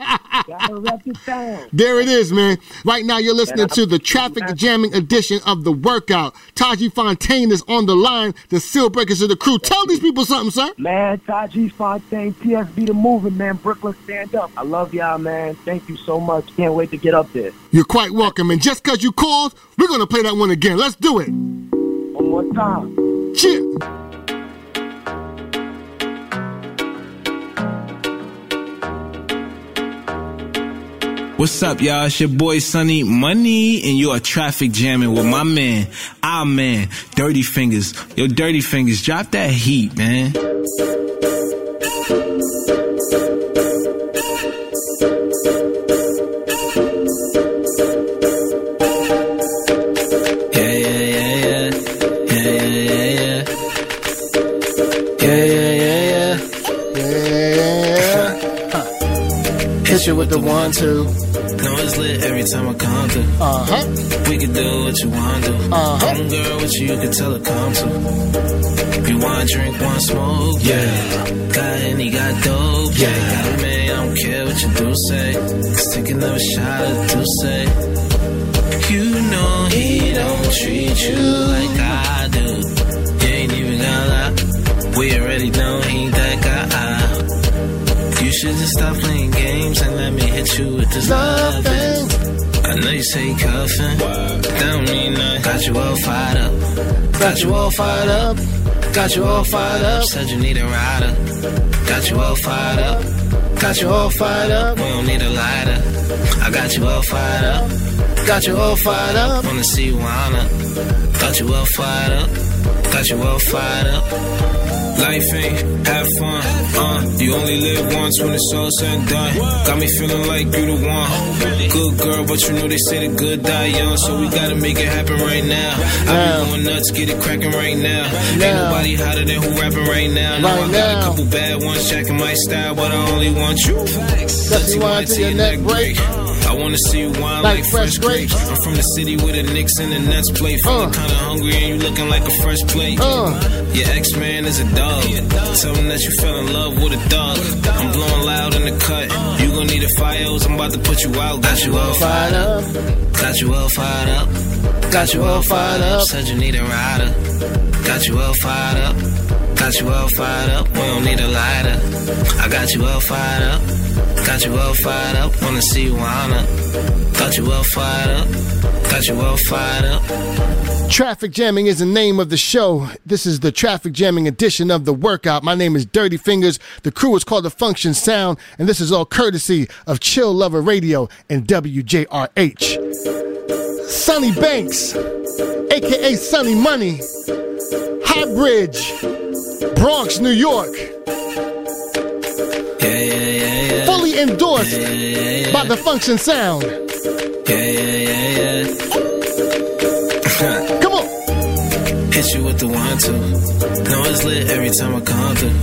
Gotta rep your town. There it is, man. Right now, you're listening to the traffic jamming edition of the workout. Taji Fontaine is on the line. The Seal Breakers of the crew. Tell these people something, sir. Man, Taji Fontaine, TSB the moving, man. Brooklyn, stand up. I love y'all, man. Thank you so much. Can't wait to get up there. You're quite welcome. And just because you called, we're going to play that one again. Let's do it. One more time. Cheer. What's up, y'all? It's your boy Sonny Money, and you are traffic jamming with my man, our man, Dirty Fingers. Yo, Dirty Fingers, drop that heat, man. Yeah. With the one, two. Know it's lit every time I come through. Uh huh. We can do what you want to. Uh-huh. I'm girl with you, you can tell her come to. You want drink, want smoke, yeah. Got any, got dope, yeah. Got a man, I don't care what you do say. Cause take another shot of do say. You know he don't treat you like I do. You ain't even gonna lie. We already know he ain't that guy. Should just stop playing games and let me hit you with this loving. I know you say cuffing. That don't mean nothing. Got you all fired up. Got you all fired up. Got you all fired up. Said you need a rider. Got you all fired up. Got you all fired up. We don't need a lighter. I got you all fired up. Got you all fired up. Wanna see you up. Got you all fired up. Got you all fired up. Life ain't have fun, uh. You only live once when it's all said and done. Got me feeling like you the one. Good girl, but you know they say the good die young, so we gotta make it happen right now. I be going nuts, get it cracking right now. Ain't nobody hotter than who rapping right now. Know I got a couple bad ones checking my style, but I only want you. Let Dirty wine till your neck break. I wanna see you wine like, fresh grapes. I'm from the city where the Knicks and the Nets play. Feeling uh. kinda hungry and you looking like a fresh plate. Uh. Your ex man is a dog. Tell him that you fell in love with a dog. I'm blowing loud in the cut. You gon' need a fire hose. I'm about to put you out. Got you all fired up. Got you all fired up. Got you all fired up. Said you need a rider. Got you all fired up. Got you all fired up. We don't need a lighter. I got you all fired up. Got you all fired up. Wanna see you wind. Got you all fired up. Got you all fired up. Traffic jamming is the name of the show. This is the traffic jamming edition of the workout. My name is Dirty Fingers. The crew is called the Function Sound, and this is all courtesy of Chill Lover Radio and WJRH. Sonny Banks, aka Sonny Money, High Bridge, Bronx, New York. Endorsed by the Function Sound. Yeah, yeah, yeah, yeah. Come on. Hit you with the one two. Know it's lit every time I come through.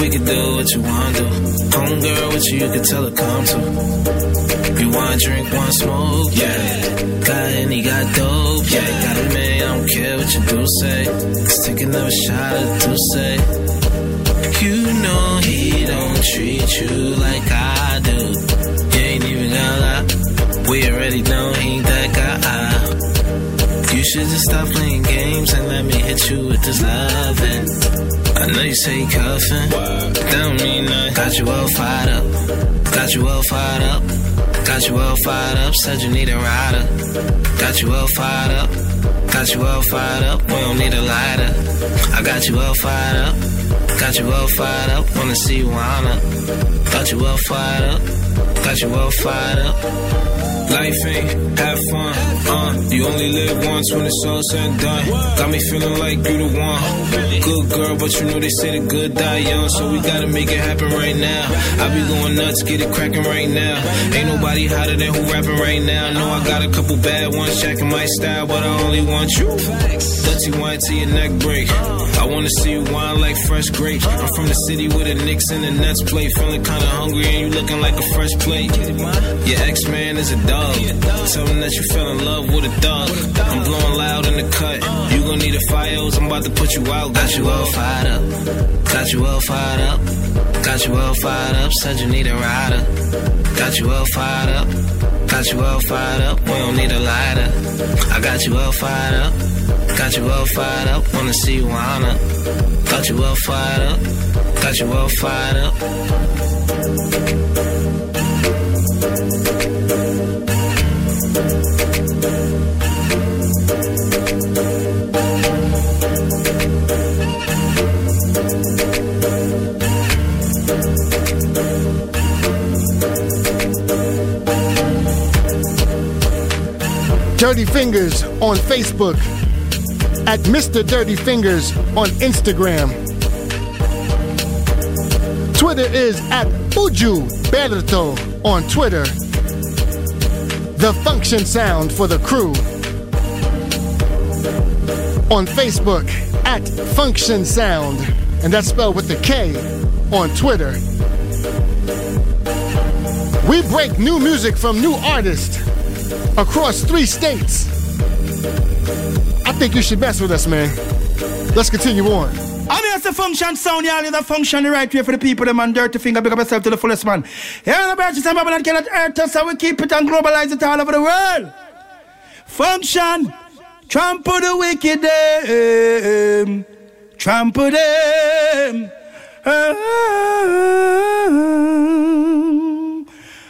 We can do what you want to. Homegirl with you, you can tell her come to. You want drink, want smoke, yeah. Got any, got dope, yeah. Got a man, I don't care what you do say. Cause take another shot of do say. You know he don't treat you like I do. You ain't even gonna lie. We already know he ain't that guy. You should just stop playing games and let me hit you with this loving. I know you say cuffing, that don't mean nothing. Got you all fired up, got you all fired up, got you all fired up. Said you need a rider, got you all fired up, got you all fired up. We don't need a lighter. I got you all fired up, got you all fired up. Wanna see you wind got you all fired up, got you all fired up. Life ain't have fun, uh. You only live once when it's all said and done. Got me feeling like you the one. Good girl, but you know they say the good die young, so we gotta make it happen right now. I be going nuts, get it cracking right now. Ain't nobody hotter than who rapping right now. Know I got a couple bad ones checking my style, but I only want you. Dirty wine till your neck break. I wanna see you wine like fresh grapes. I'm from the city where the Knicks and the Nets play. Feeling kinda hungry and you looking like a fresh plate. Your ex man is a dog. Tell him that you fell in love with a dog. I'm blowing loud in the cut. You gon' need a fire. I'm about to put you out. Got you all fired up. Got you all fired up. Got you all fired up. Said you need a rider. Got you all fired up. Got you all fired up. We don't need a lighter. I got you all fired up. Got you all fired up. Wanna see you up. Got you all fired up. Got you all fired up. Dirty Fingers on Facebook, at Mr. Dirty Fingers on Instagram. Twitter is at Buju Berto on Twitter. The Function Sound for the crew. On Facebook at Function Sound, and that's spelled with the K on Twitter. We break new music from new artists across three states. I think you should mess with us, man. Let's continue on. I'm here to function sound, y'all. You know, function the right way for the people, the man. Dirty finger, big up yourself to the fullest, man. Yeah, the branches of Babylon cannot hurt us, so we keep it and globalize it all over the world. Function, trample the wicked, them. trample them.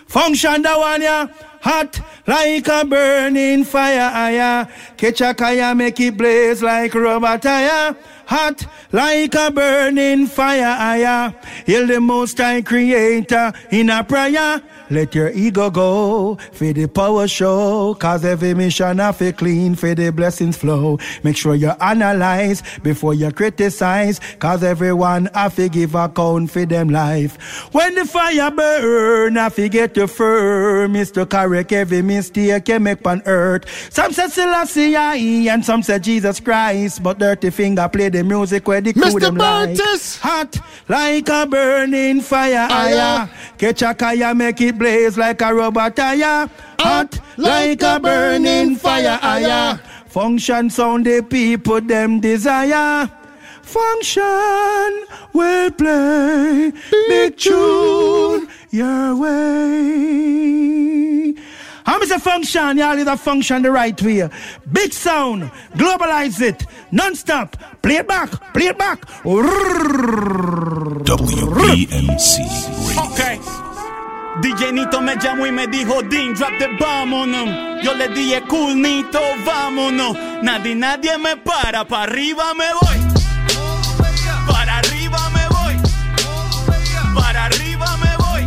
Function the one, yeah. Hot like a burning fire, yeah. Catch a kaya, make it blaze like rubber tire. Hot like a burning fire, yeah. Hail the most high creator in a prayer. Let your ego go for the power show. Cause every mission have to clean for the blessings flow. Make sure you analyze before you criticize. Cause everyone have to give account for them life. When the fire burn, have to get you firm. Mr. correct every mistake you make on earth. Some say Selassie I, and some say Jesus Christ. But Dirty Finger play the music where the crew Mr. them. Burtis. Hot like a burning fire. Aya. Catch a kaya, make it blaze like a rubber tire. Hot like a burning fire. Aya. Function sound the people them desire. Function will play big tune your way. How is a function? Y'all is a function the right way. Big sound, globalize it, non-stop. Play it back, play it back. WBMC Ok. DJ Nito me llamó y me dijo, Dean, drop the vámonos. Yo le dije, cool, Nito, vámonos. Nadie, nadie me para, para arriba me voy. Para arriba me voy. Para arriba me voy.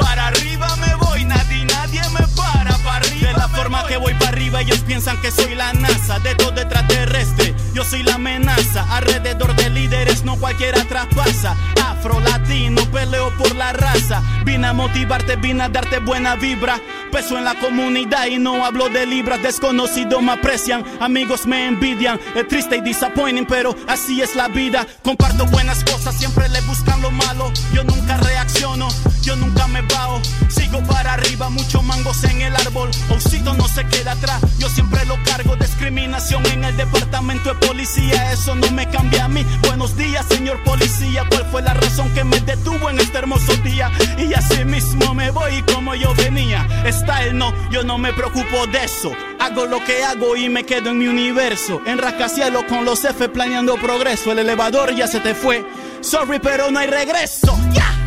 Para arriba me voy. Nadie, nadie me para, para arriba. De la forma que voy para arriba, ellos piensan que soy la NASA de todo extraterrestre. Yo soy la amenaza. Alrededor de líderes, no cualquiera traspasa. Afro, latino, peleo por la raza. Vine a motivarte, vine a darte buena vibra. Peso en la comunidad y no hablo de libras. Desconocidos me aprecian, amigos me envidian. Es triste y disappointing, pero así es la vida. Comparto buenas cosas, siempre le buscan lo malo. Yo nunca reacciono, yo nunca me bajo. Sigo para arriba, muchos mangos en el árbol. Osito no se queda atrás, yo siempre lo cargo. Discriminación en el departamento de policía, eso no me cambia a mí. Buenos días, señor policía. ¿Cuál fue la razón que me detuvo en este hermoso día? Y así mismo me voy como yo venía. Style no, yo no me preocupo de eso. Hago lo que hago y me quedo en mi universo. En rascacielos con los F planeando progreso. El elevador ya se te fue. Sorry, pero no hay regreso. ¡Ya!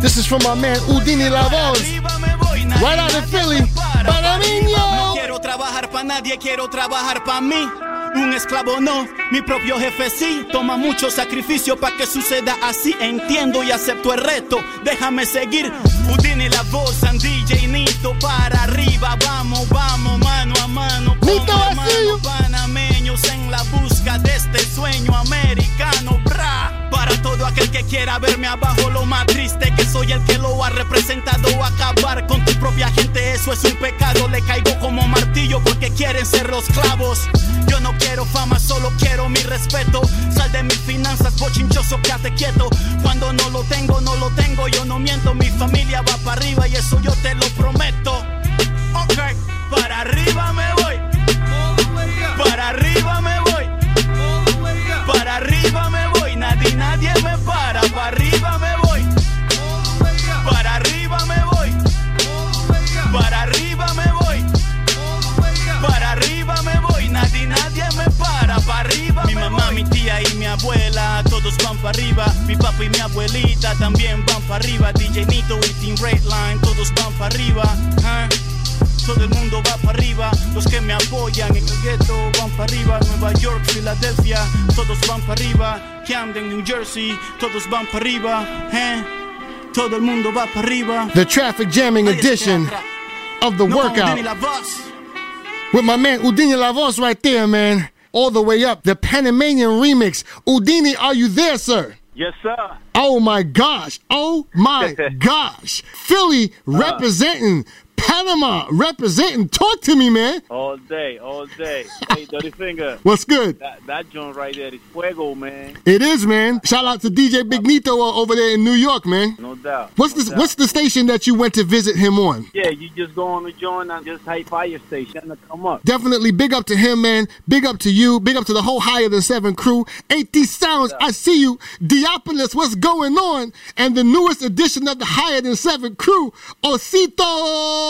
This is from my man Udini La Voz. Right out of Philly. Para No niño. quiero trabajar para nadie, quiero trabajar para mí. Un esclavo no, mi propio jefe sí. Toma mucho sacrificio para que suceda así. Entiendo y acepto el reto. Déjame seguir. Udini la voz, San DJ Nito para arriba. Vamos, vamos, mano a mano. Nito panameños en la busca de este sueño americano. Bra. Para todo aquel que quiera verme abajo, lo más triste que soy el que lo ha representado. Acabar con tu propia gente, eso es un pecado. Le caigo como martillo porque quieren ser los clavos. Yo no quiero fama, solo quiero mi respeto. Sal de mis finanzas, bochinchoso, quédate quieto. Cuando no lo tengo, no lo tengo, yo no miento. Mi familia va para arriba y eso yo te lo prometo. Ok, para arriba me voy. Para arriba me voy. Nadie, me para. Para arriba me voy. Para arriba me voy. Para arriba me voy. Para arriba me voy. Nadie, nadie me para. Para arriba Mi mamá, mi tía y mi abuela, todos van para arriba. Mi papá y mi abuelita también van para arriba. DJ Nito y Team Redline, todos van para arriba. ¿ah? Todo el mundo va para arriba, los que me apoyan en el ghetto van para arriba, Nueva York, Filadelfia, todos van para arriba, Camden, New Jersey, todos van para arriba, ¿eh? todo el mundo va para arriba. The traffic jamming edition of the No, workout. Udini la voz. With my man Udini La Voz right there, man. All the way up. The Panamanian remix. Udini, are you there, sir? Yes, sir. Oh my gosh. Oh my *laughs* gosh. Philly representing. Panama representing. Talk to me, man. All day, all day. *laughs* Hey, Dirty Finger. What's good? That, that joint right there is fuego, man. It is, man. Shout out to DJ Big Nito over there in New York, man. No doubt. What's no doubt. What's the station that you went to visit him on? Yeah, you just go on the joint and just type fire station to come up. Definitely big up to him, man. Big up to you. Big up to the whole Higher Than Seven crew. 80 Sounds, I see you. Diopolis, what's going on? And the newest edition of the Higher Than Seven crew, Osito.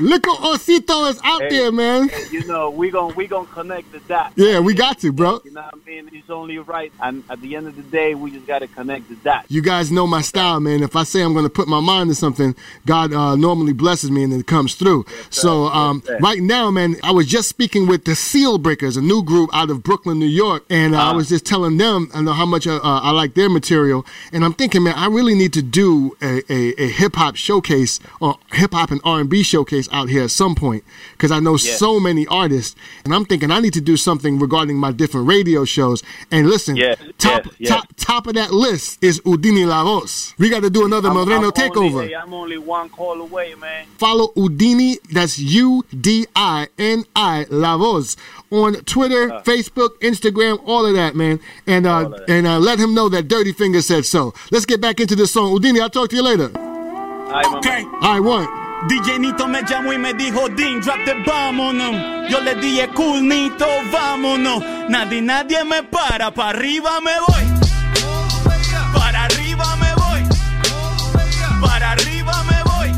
Little Osito is out Hey, there, man. you know, we gon' we gonna connect the dots. Yeah, we got to, bro. You know what I mean? It's only right. And at the end of the day, we just gotta connect the dots. You guys know my style, man. If I say I'm going to put my mind to something, God uh, normally blesses me and it comes through. so um, sir. right now, man, I was just speaking with the Seal Breakers, a new group out of Brooklyn, New York, and uh, I Ah. was just telling them I know how much uh, uh, I like their material, and I'm thinking, man, I really need to do a, a, a hip hop showcase or hip hop and R&B showcase out here at some point because I know Yeah. so many artists, and I'm thinking I need to do something regarding my different radio shows. And listen, Yeah, top yes. top top of that list is Udini La Voz. We got to do another I'm, Moreno I'm takeover. Only, I'm only one call away, man. Follow Udini, that's U D I N I La Voz on Twitter, Facebook, Instagram, all of that, man. And uh, and uh, let him know that Dirty Finger said so. Let's get back into this song. Udini, I'll talk to you later. Okay. I want. DJ Nito me llamó y me dijo, Dean, drop the vámonos. Yo le dije, cool, Nito, vámonos. Nadie, nadie me para, para arriba me voy. Para arriba me voy. Para arriba me voy.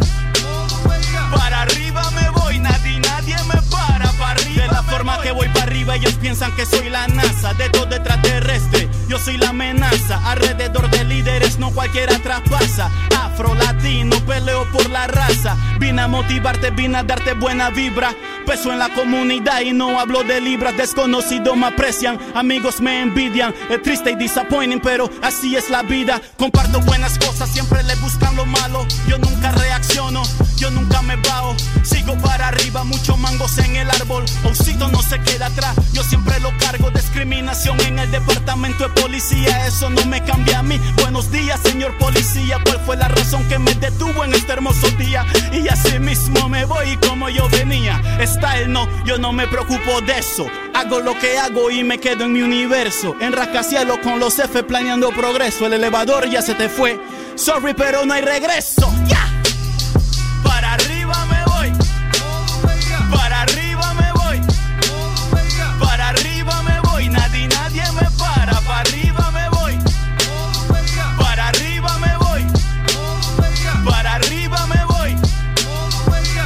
Para arriba me voy. Nadie, nadie me para, para arriba. De la forma que voy para arriba, ellos piensan que soy la NASA. De todo extraterrestre, yo soy la amenaza. Alrededor de líderes, no cualquiera traspasa. Afro, latino, peleo por la raza. Vine a motivarte, vine a darte buena vibra. Peso en la comunidad y no hablo de libras. Desconocidos me aprecian, amigos me envidian. Es triste y disappointing, pero así es la vida. Comparto buenas cosas, siempre le buscan lo malo. Yo nunca reacciono, yo nunca me bajo. Sigo para arriba, muchos mangos en el árbol. Osito no se queda atrás, yo siempre lo cargo. Discriminación en el departamento de policía, eso no me cambia a mí. Buenos días, señor policía. ¿Cuál fue la razón que me detuvo en este hermoso día? Y así mismo me voy como yo venía. Style no, yo no me preocupo de eso. Hago lo que hago y me quedo en mi universo. En rascacielos con los F planeando progreso. El elevador ya se te fue. Sorry, pero no hay regreso. ¡Ya! Para. Arriba me voy. Para arriba me voy. Para arriba me voy.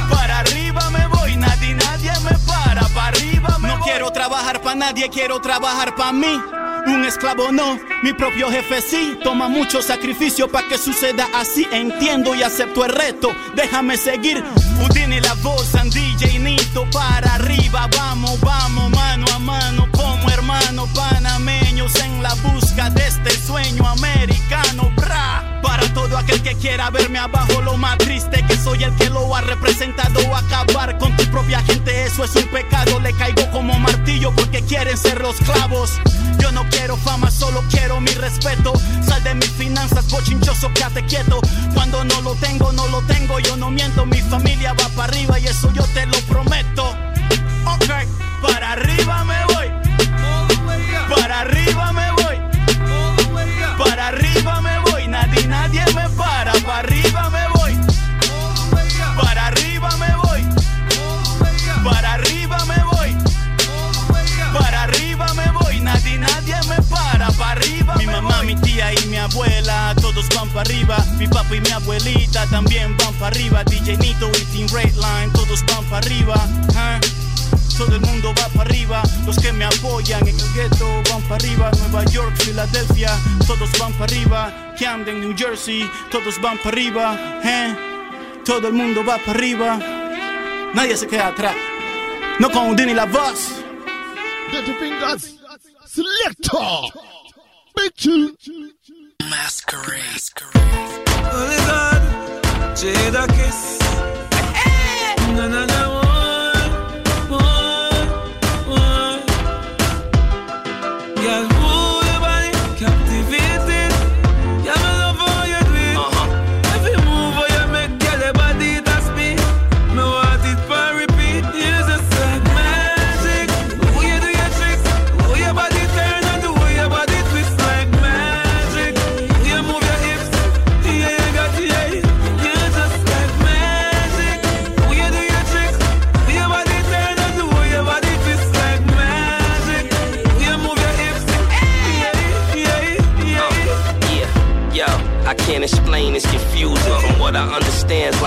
Para arriba me voy. Nadie, nadie me para. Para arriba me No quiero trabajar para nadie, quiero trabajar para mí. Un esclavo no, mi propio jefe sí. Toma mucho sacrificio para que suceda así. Entiendo y acepto el reto. Déjame seguir. Udine la voz, and DJ Nito para arriba. Vamos, vamos, mano a mano. Como hermanos en la busca de este sueño americano. Bra. Para todo aquel que quiera verme abajo, lo más triste que soy el que lo ha representado. Acabar con tu propia gente, eso es un pecado. Le caigo como martillo porque quieren ser los clavos. Yo no quiero fama, solo quiero mi respeto. Sal de mis finanzas, bochinchoso, quédate quieto. Cuando no lo tengo, no lo tengo, yo no miento. Mi familia va para arriba y eso yo te lo prometo. Ok, para arriba me voy. Para arriba me voy. Para arriba me voy. Nadie, nadie me para. Para arriba me voy. Para arriba me voy. Para arriba me voy. Para arriba me voy. Nadie, nadie me para. Para arriba Mi mamá, mi tía y mi abuela, todos van para arriba. Mi papá y mi abuelita también van para arriba. DJ Nito y Team Redline, todos van para arriba. ¿Eh? Todo el mundo va para arriba, los que me apoyan en el gueto van para arriba, Nueva York, Filadelfia, todos van para arriba, Camden, New Jersey, todos van para arriba, ¿eh? todo el mundo va para arriba, nadie se queda atrás, no con Udini la voz. Dirty Fingers, Selector, Bitch. Masquerade. God, Jada kiss. Na na na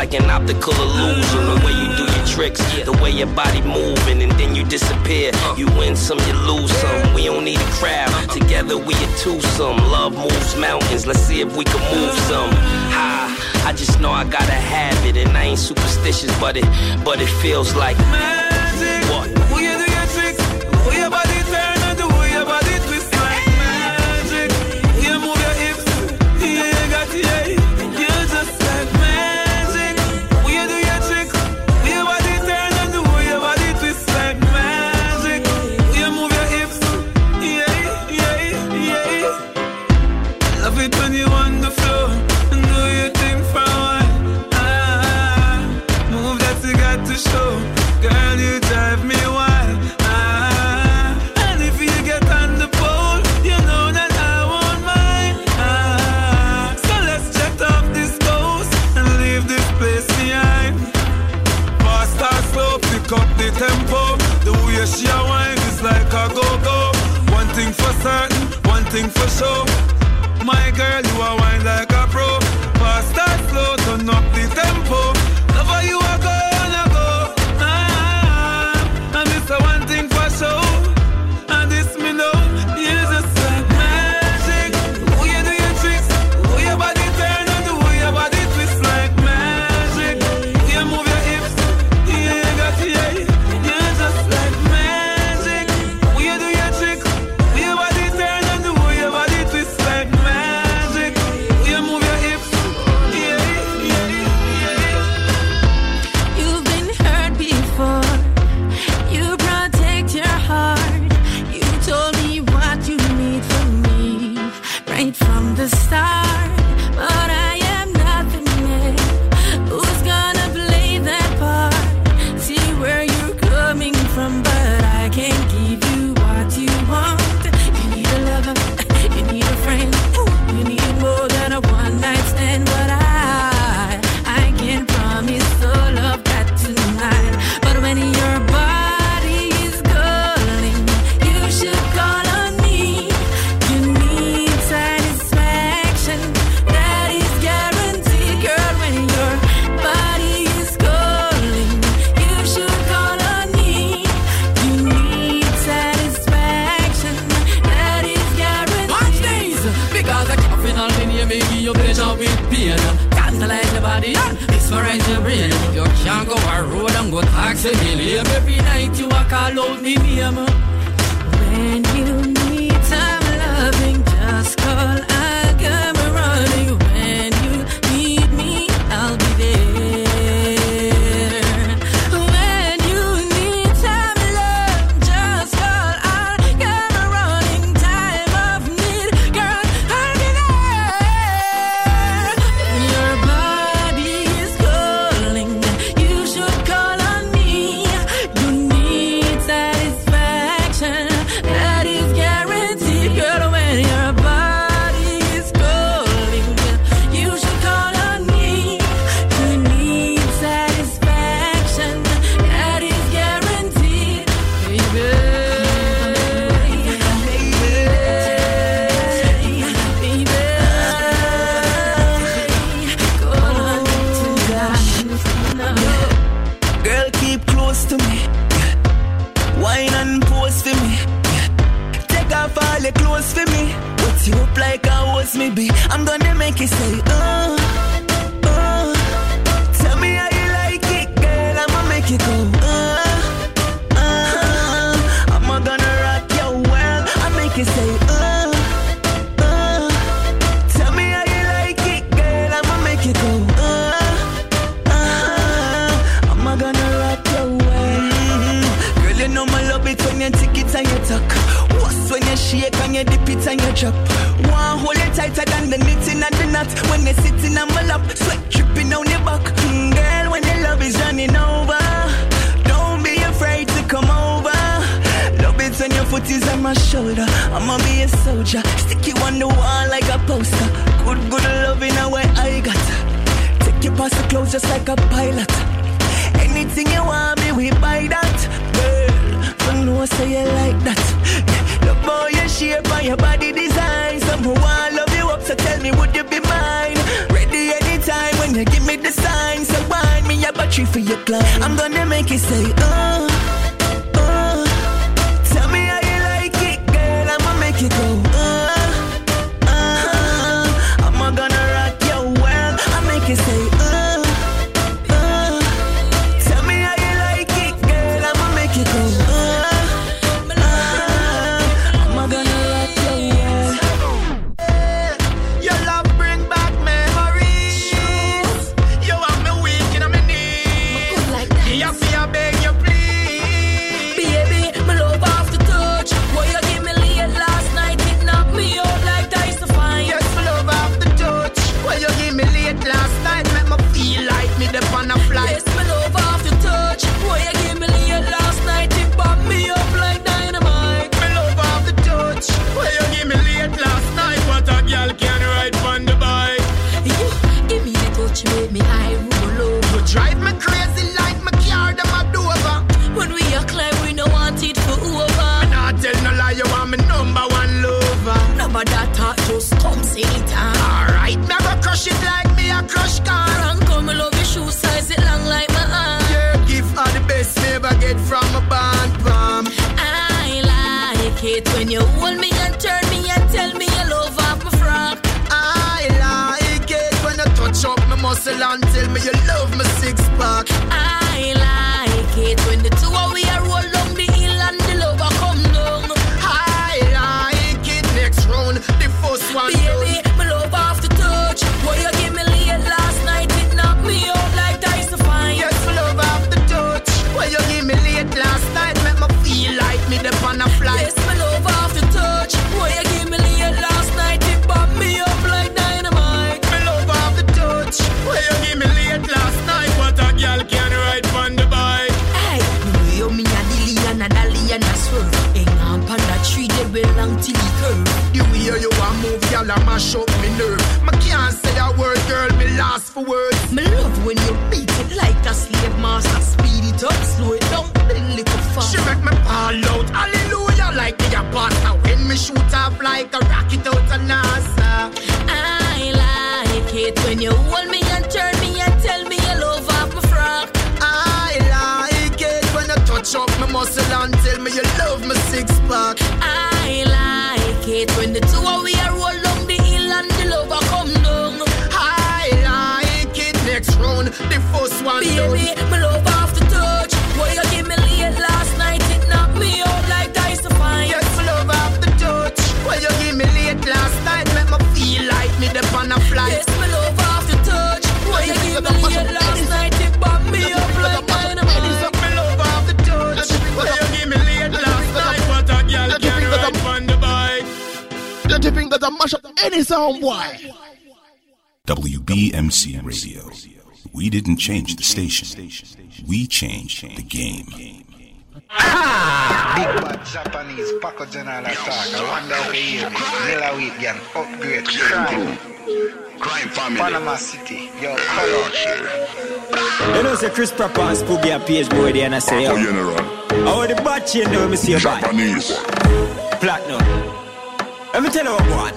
like an optical illusion. The way you do your tricks, the way your body moving, and then you disappear. Uh. You win some, you lose some. We don't need a crowd. Uh-uh. Together we a twosome. Love moves mountains. Let's see if we can move some. Ha! I just know I gotta have it, and I ain't superstitious, but it, but it feels like. Man. And tell me you love my six pack. I mash up me nerve. Me can't say a word, girl, me lost for words. Me love when you beat it like a slave master. Speed it up, slow it down, then little fast. She make me fall out, hallelujah, like me a pastor. When me shoot off like a rocket out Baby, my love off the touch. What you give me late last night, it knocked me out like dice to find. Yes, my love off the touch. Well, you give me late last night, make me feel like me the on a flight. Yes, my love off the touch. What you give me late last night, it bombed me up like dynamite. Me love off the touch. Well, you give me late last night, what a girl can ride on the bike. Dirty fingers and mash up any sound, boy. WBMC Radio. We didn't change the station. We changed the game. Ah! Big bad Japanese Paco General attack. I wonder if you hear me. Miller Wheat gang upgrade crime. Crime family. Panama City. Yo, color. You know, say Chris Proper and Spooky and Page Boy there and I say, yo. General. How the bad chain do me see a bad? Japanese. Platinum. Let me tell you what, one.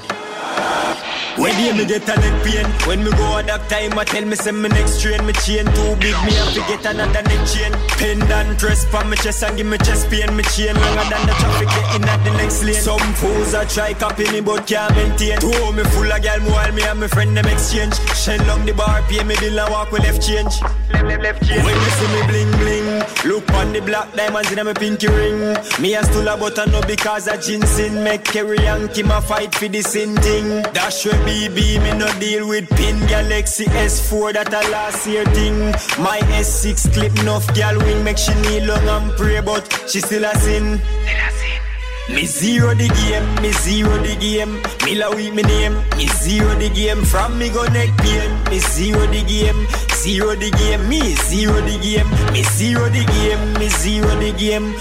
When day me get a neck pain When me go on that time I tell me say me next train Me chain too big me have to get another neck chain. Pendant dress for me chest and give me chest pain Me chain longer than the traffic getting at the next lane. Some fools a try copy me but can't maintain. Two me full of gal while me and my friend them exchange. Shen long the bar pay me bill and walk with left change. Left, left, left change When you see me bling bling Look on the black diamonds in my pinky ring. Me a stool a button no because of ginseng. Make Kerry and Kim a fight for the same thing. Dash with BB me no deal with pin Galaxy S4 that a last year thing My S6 clip enough gal wing Make she kneel long and pray but she still a sin me zero the game, me zero the game. Me la with me name, me zero the game. From me go neck pain, me zero the game, zero the game. Me zero the game, me zero the game, me zero the game.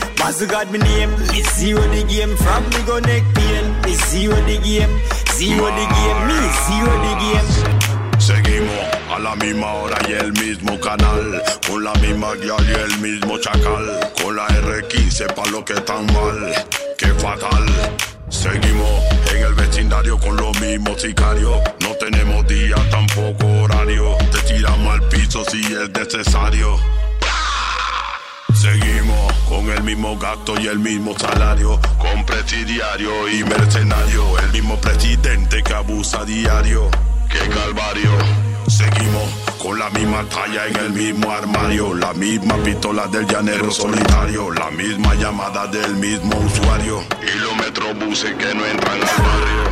God me name, me zero the game. From me go neck pain, zero the game, zero the game. Me zero the game. Seguimos a la misma hora y el mismo canal. Con la misma guía y el mismo chacal. Con la R15 pa' lo que tan mal. qué fatal. Seguimos en el vecindario con los mismos sicarios. No tenemos día, tampoco horario. Te tiramos al piso si es necesario. Seguimos con el mismo gasto y el mismo salario, con presidiario y mercenario, el mismo presidente que abusa diario. ¡Qué calvario! Seguimos con la misma talla en el mismo armario, la misma pistola del llanero solitario, la misma llamada del mismo usuario y los metrobuses que no entran al barrio.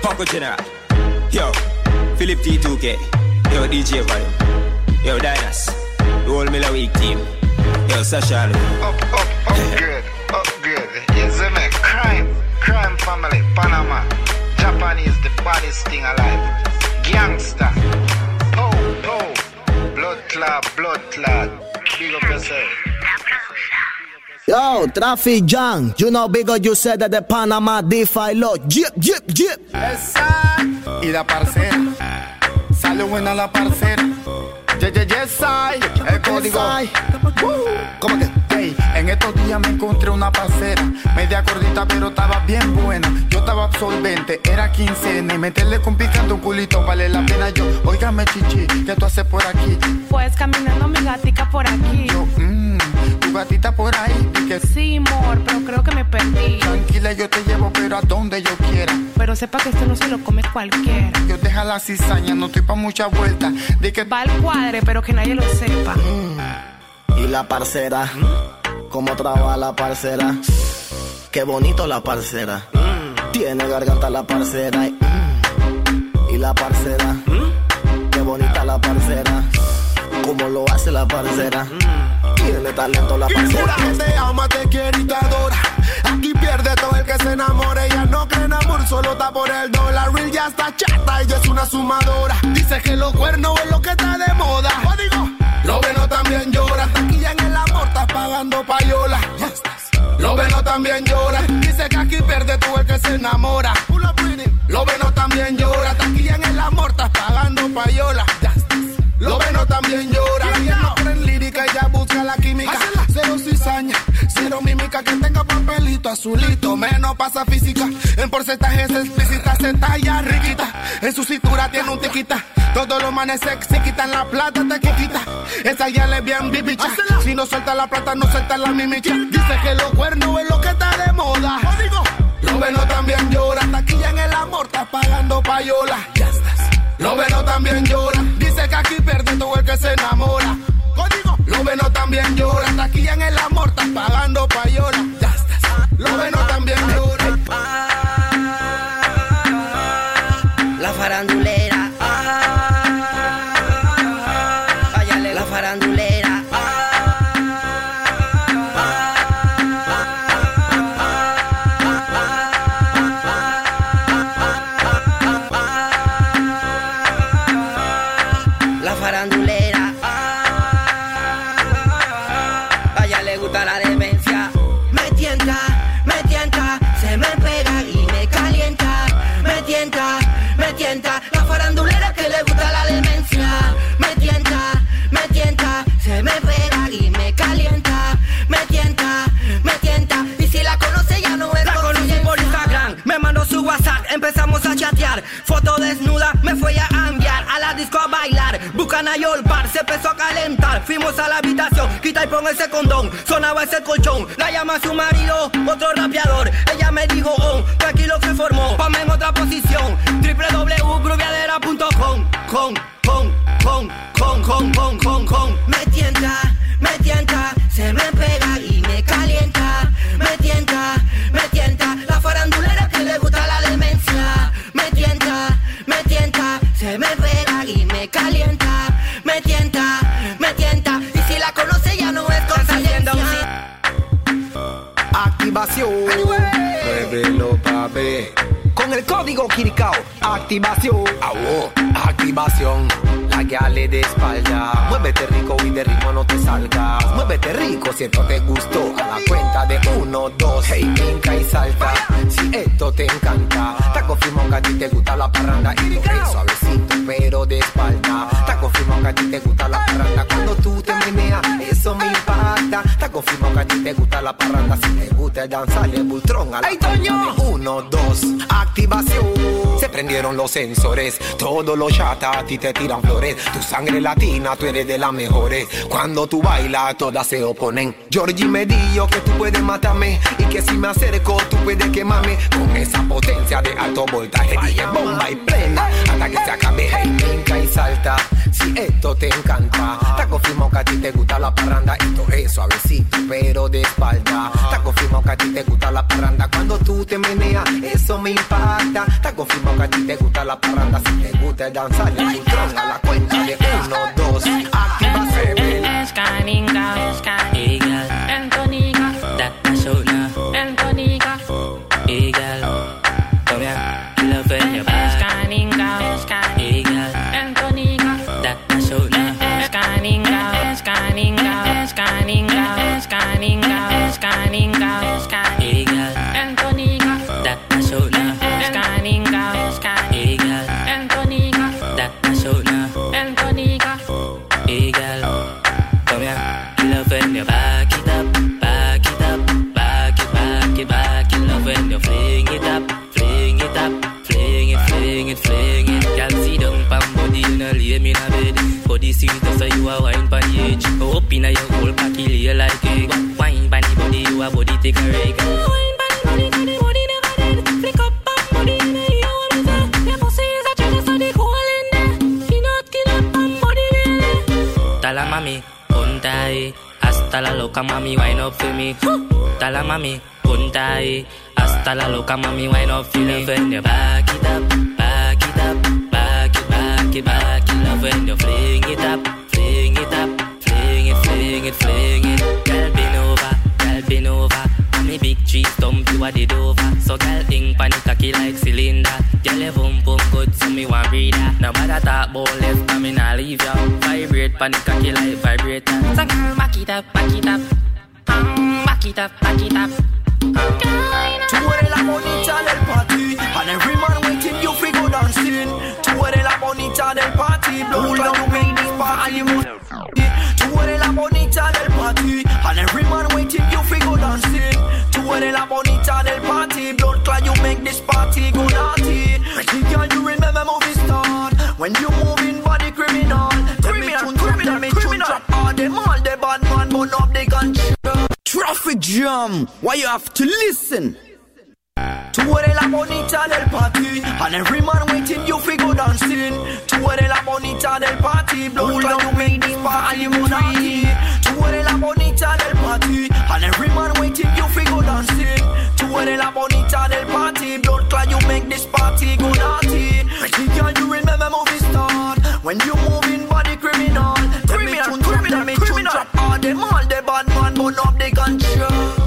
Paco General. Yo, Philip T2K. Yo, DJ Vario. Yo, Dinas. The whole Miller team. Yo, Sasha. Up, up, upgrade, upgrade. You see me? Crime, crime family, Panama. Japanese, the baddest thing alive. Gangster. Oh, oh. Blood clot, blood clot. Big up yourself. Yo, Traffic Jam, you know bigger you said that the Panama DeFi law. Jip, jip, jip. Y la parcera. Sale buena la parcera. Yes, yes, yes, I. El código. ¿Cómo que? Hey, en estos días me encontré una parcera. Media gordita, pero estaba bien buena. Yo estaba absolvente, era quincena. Y meterle con picante un culito vale la pena. Yo, óigame, chichi, ¿qué tú haces por aquí? Pues caminando mi gatica por aquí. Mmm, tu gatita por ahí. Y que Sí, amor, pero creo que me perdí. tranquila, yo te llevo, pero a donde yo quiera. Pero sepa que esto no se lo come cualquiera. Yo deja la cizaña, no estoy pa' mucha vuelta. De que Va al cuadre, pero que nadie lo sepa. Y la parcera, cómo trabaja la parcera. Qué bonito la parcera. Tiene garganta la parcera. Y, y la parcera, qué bonita la parcera. Cómo lo hace la parcera. Tiene talento la parcera. te ama, te quiere y te adora. Aquí pierde todo el que se enamore. Ella no cree en amor, solo está por el dólar. Real ya está chata, ella es una sumadora. Dice que los cuernos es lo que está de moda. Código. Lo veno también llora. Taquilla en el amor, está pagando payola. Lo veno también llora. Dice que aquí pierde todo el que se enamora. Lo veno también llora. Taquilla en el amor, estás pagando payola. Lo veno también llora. La química. Cero cizaña, cero mímica, que tenga papelito azulito, menos pasa física. En porcentajes explícitas se talla riquita. En su cintura tiene un tiquita. Todos los manes sexy quitan la plata, te quita. Esa ya le bien bibicha. Si no suelta la plata, no suelta la mimicha. Dice que los cuernos es lo que está de moda. Lo veno también llora. Taquilla en el amor, está pagando payola. Ya estás. Lo veno también llora. Dice que aquí pierde todo el que se enamora los venos también lloran. Aquí en el amor están pagando payola. Los venos también empezó a calentar. Fuimos a la habitación, quita y pon ese condón. Sonaba ese colchón, la llama su marido, otro rapeador. Ella me dijo, oh, tranquilo se formó. Kirikao. Activación. Activación. La que ale de espalda. Muévete rico y de ritmo no te salgas. Muévete rico si esto te gustó. A la cuenta de uno, dos. Hey, brinca y salta. Si esto te encanta. Te confirmo que a ti te gusta la parranda. Y lo suavecito, pero de espalda. Te confirmo que a ti te gusta la parranda. Cuando tú te meneas, eso me impacta. Te confirmo que a ti te gusta la parranda. Si te gusta danzar, el bultrón a la ¡Ay, Toño! Uno, dos, activación. Se prendieron los sensores. Todos los chatas a ti te tiran flores. Tu sangre latina, tú eres de las mejores. Cuando tú bailas, todas se oponen. Georgie me dijo que tú puedes matarme. Y que si me acerco, tú puedes quemarme. Con esa potencia de alto voltaje. Dije bomba y plena. Hasta que se acabe. Hey, brinca y salta. Si esto te encanta. Te confirmo que a ti te gusta la parranda. Esto es suavecito, pero de espalda. Te confirmo que a ti te gusta la parranda. Cuando tú te meneas, eso me impacta. Te confirmo que a ti te gusta la parranda. Si te gusta el danzar, el bultrón a la cuenta de uno, dos. Activa Escaninga, Hey girl, inna your whole cocky lay like egg. Wine pon the body, you a body take a reg. Wine pon the body, 'cause the body never dead. Flick up pam body, you know you me say. Your pussy is a treasure, so the hole in there. Skin out, skin out, pam body really. Dala mami, punta ahí. Hasta la loca mami, wine up for me. Dala mami, punta ahí. Hasta la loca mami, wine up for me. Love when you back it up, back it up, back it, back it, back it. Love when you fling it up, fling it up, fling it, fling it. Girl bend over, girl bend over. And me big tree stump you a did over. So girl ink panic cocky like cylinder. Girl your boom boom good, so me want breathe that. No matter talk about left, I me nah leave ya. Vibrate panic cocky like vibrator. So girl, back it up, back it up. Um, back it up, back it up. Tú eres la bonita del party And every man waiting you fi go dancing Tú eres la bonita del party Blood clot you make this party more Tú eres la bonita del party And every man waiting you fi go dancing. Tú eres la bonita del party Blood clot you make this party go naughty. Pretty girl you remember movie start When you moving body criminal. Tell me tune drop, tell me tune drop All them all the bad man burn up the gunshot Traffic jam, why you have to listen? Tú eres la bonita del party. And every man waiting you fi go dancing. Tú eres la bonita del party. Blood you make this party more naughty Tú eres la bonita del party. And every man waiting you fi go dancing. Tú eres la bonita del party. Blood clot you make this party go naughty. Pretty girl you remember movie start. When you moving body criminal. Tell me tune drop, tell me tune drop. All them all the bad man burn up the este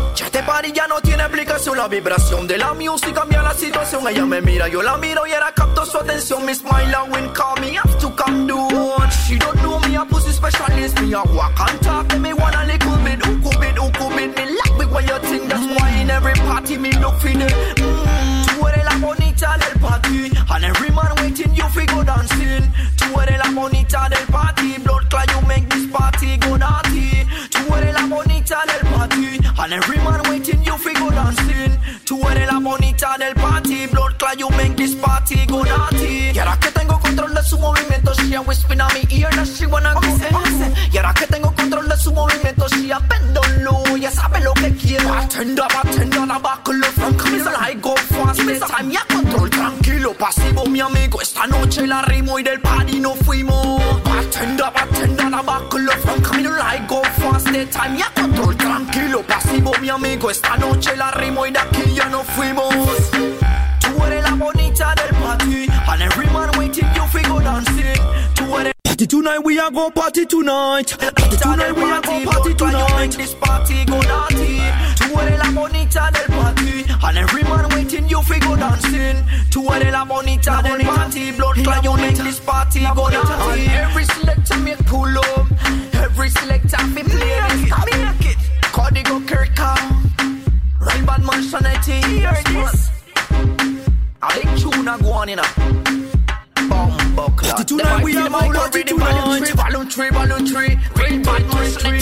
party ya no tiene explicación La vibración de la music cambia la situación. Ella me mira, yo la miro y era capto su atención. Me smile and wink, call me have to come down She don't know. Me, a pussy specialist Me a walk and talk, me want a little bit Who could bit, who could bit Me. Like me when you think That's why in every party me look for the mm. Bonita del party. And every man waiting you fi go dancing. Tú eres la bonita del party. Blood clot you make this party go naughty. Tú eres la bonita del party. And every man waiting you fi go dancing Tú eres la bonita del party Blood clot you make this party go naughty. Y ahora que tengo control de su movimiento She a whisper in my ear that she wanna go Y ahora que tengo control de su movimiento She a bend down low Ya sabe lo que quiere. Bartender, bartender, la buckle from Come like go fast This time ya control tranquilo Pasivo mi amigo. Esta noche la rimo y del party no fuimos. Bartender, bartender, la buckle from Come like go fast This time ya control tranquilo Pasivo mi amigo Esta noche la rimo y de aquí ya no fuimos Tú eres la bonita del party And every man waiting you fi go dancing Tú eres Party tonight, we are go party tonight. Party tonight, we are go party tonight. This party go naughty. Tú eres la bonita del party, and every man waiting you fi go dancing. Tú eres la bonita del party, blood clot you make this party go naughty. Every selector make pull up, every selector fi play this. Make it, Cody go Kirka, Real bad man Shanetti. Hear this? A big tune a go on in a. Party tonight we are go party tonight. Balloon tree, balloon tree, real bad man tree.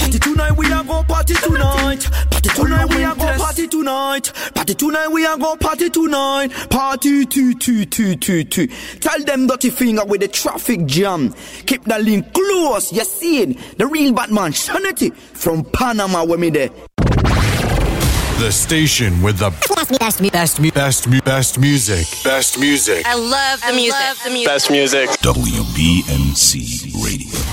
Party tonight we are go party party tonight. Party tonight, we are go party tonight. Party two two two two two. Tell them dirty finger with the traffic jam. Keep the link close. You see it? The real Batman, Sanity from Panama, where me there. The station with the best, best, best, best, best music. Best music. I love the music. the music. Best music. WBMC Radio.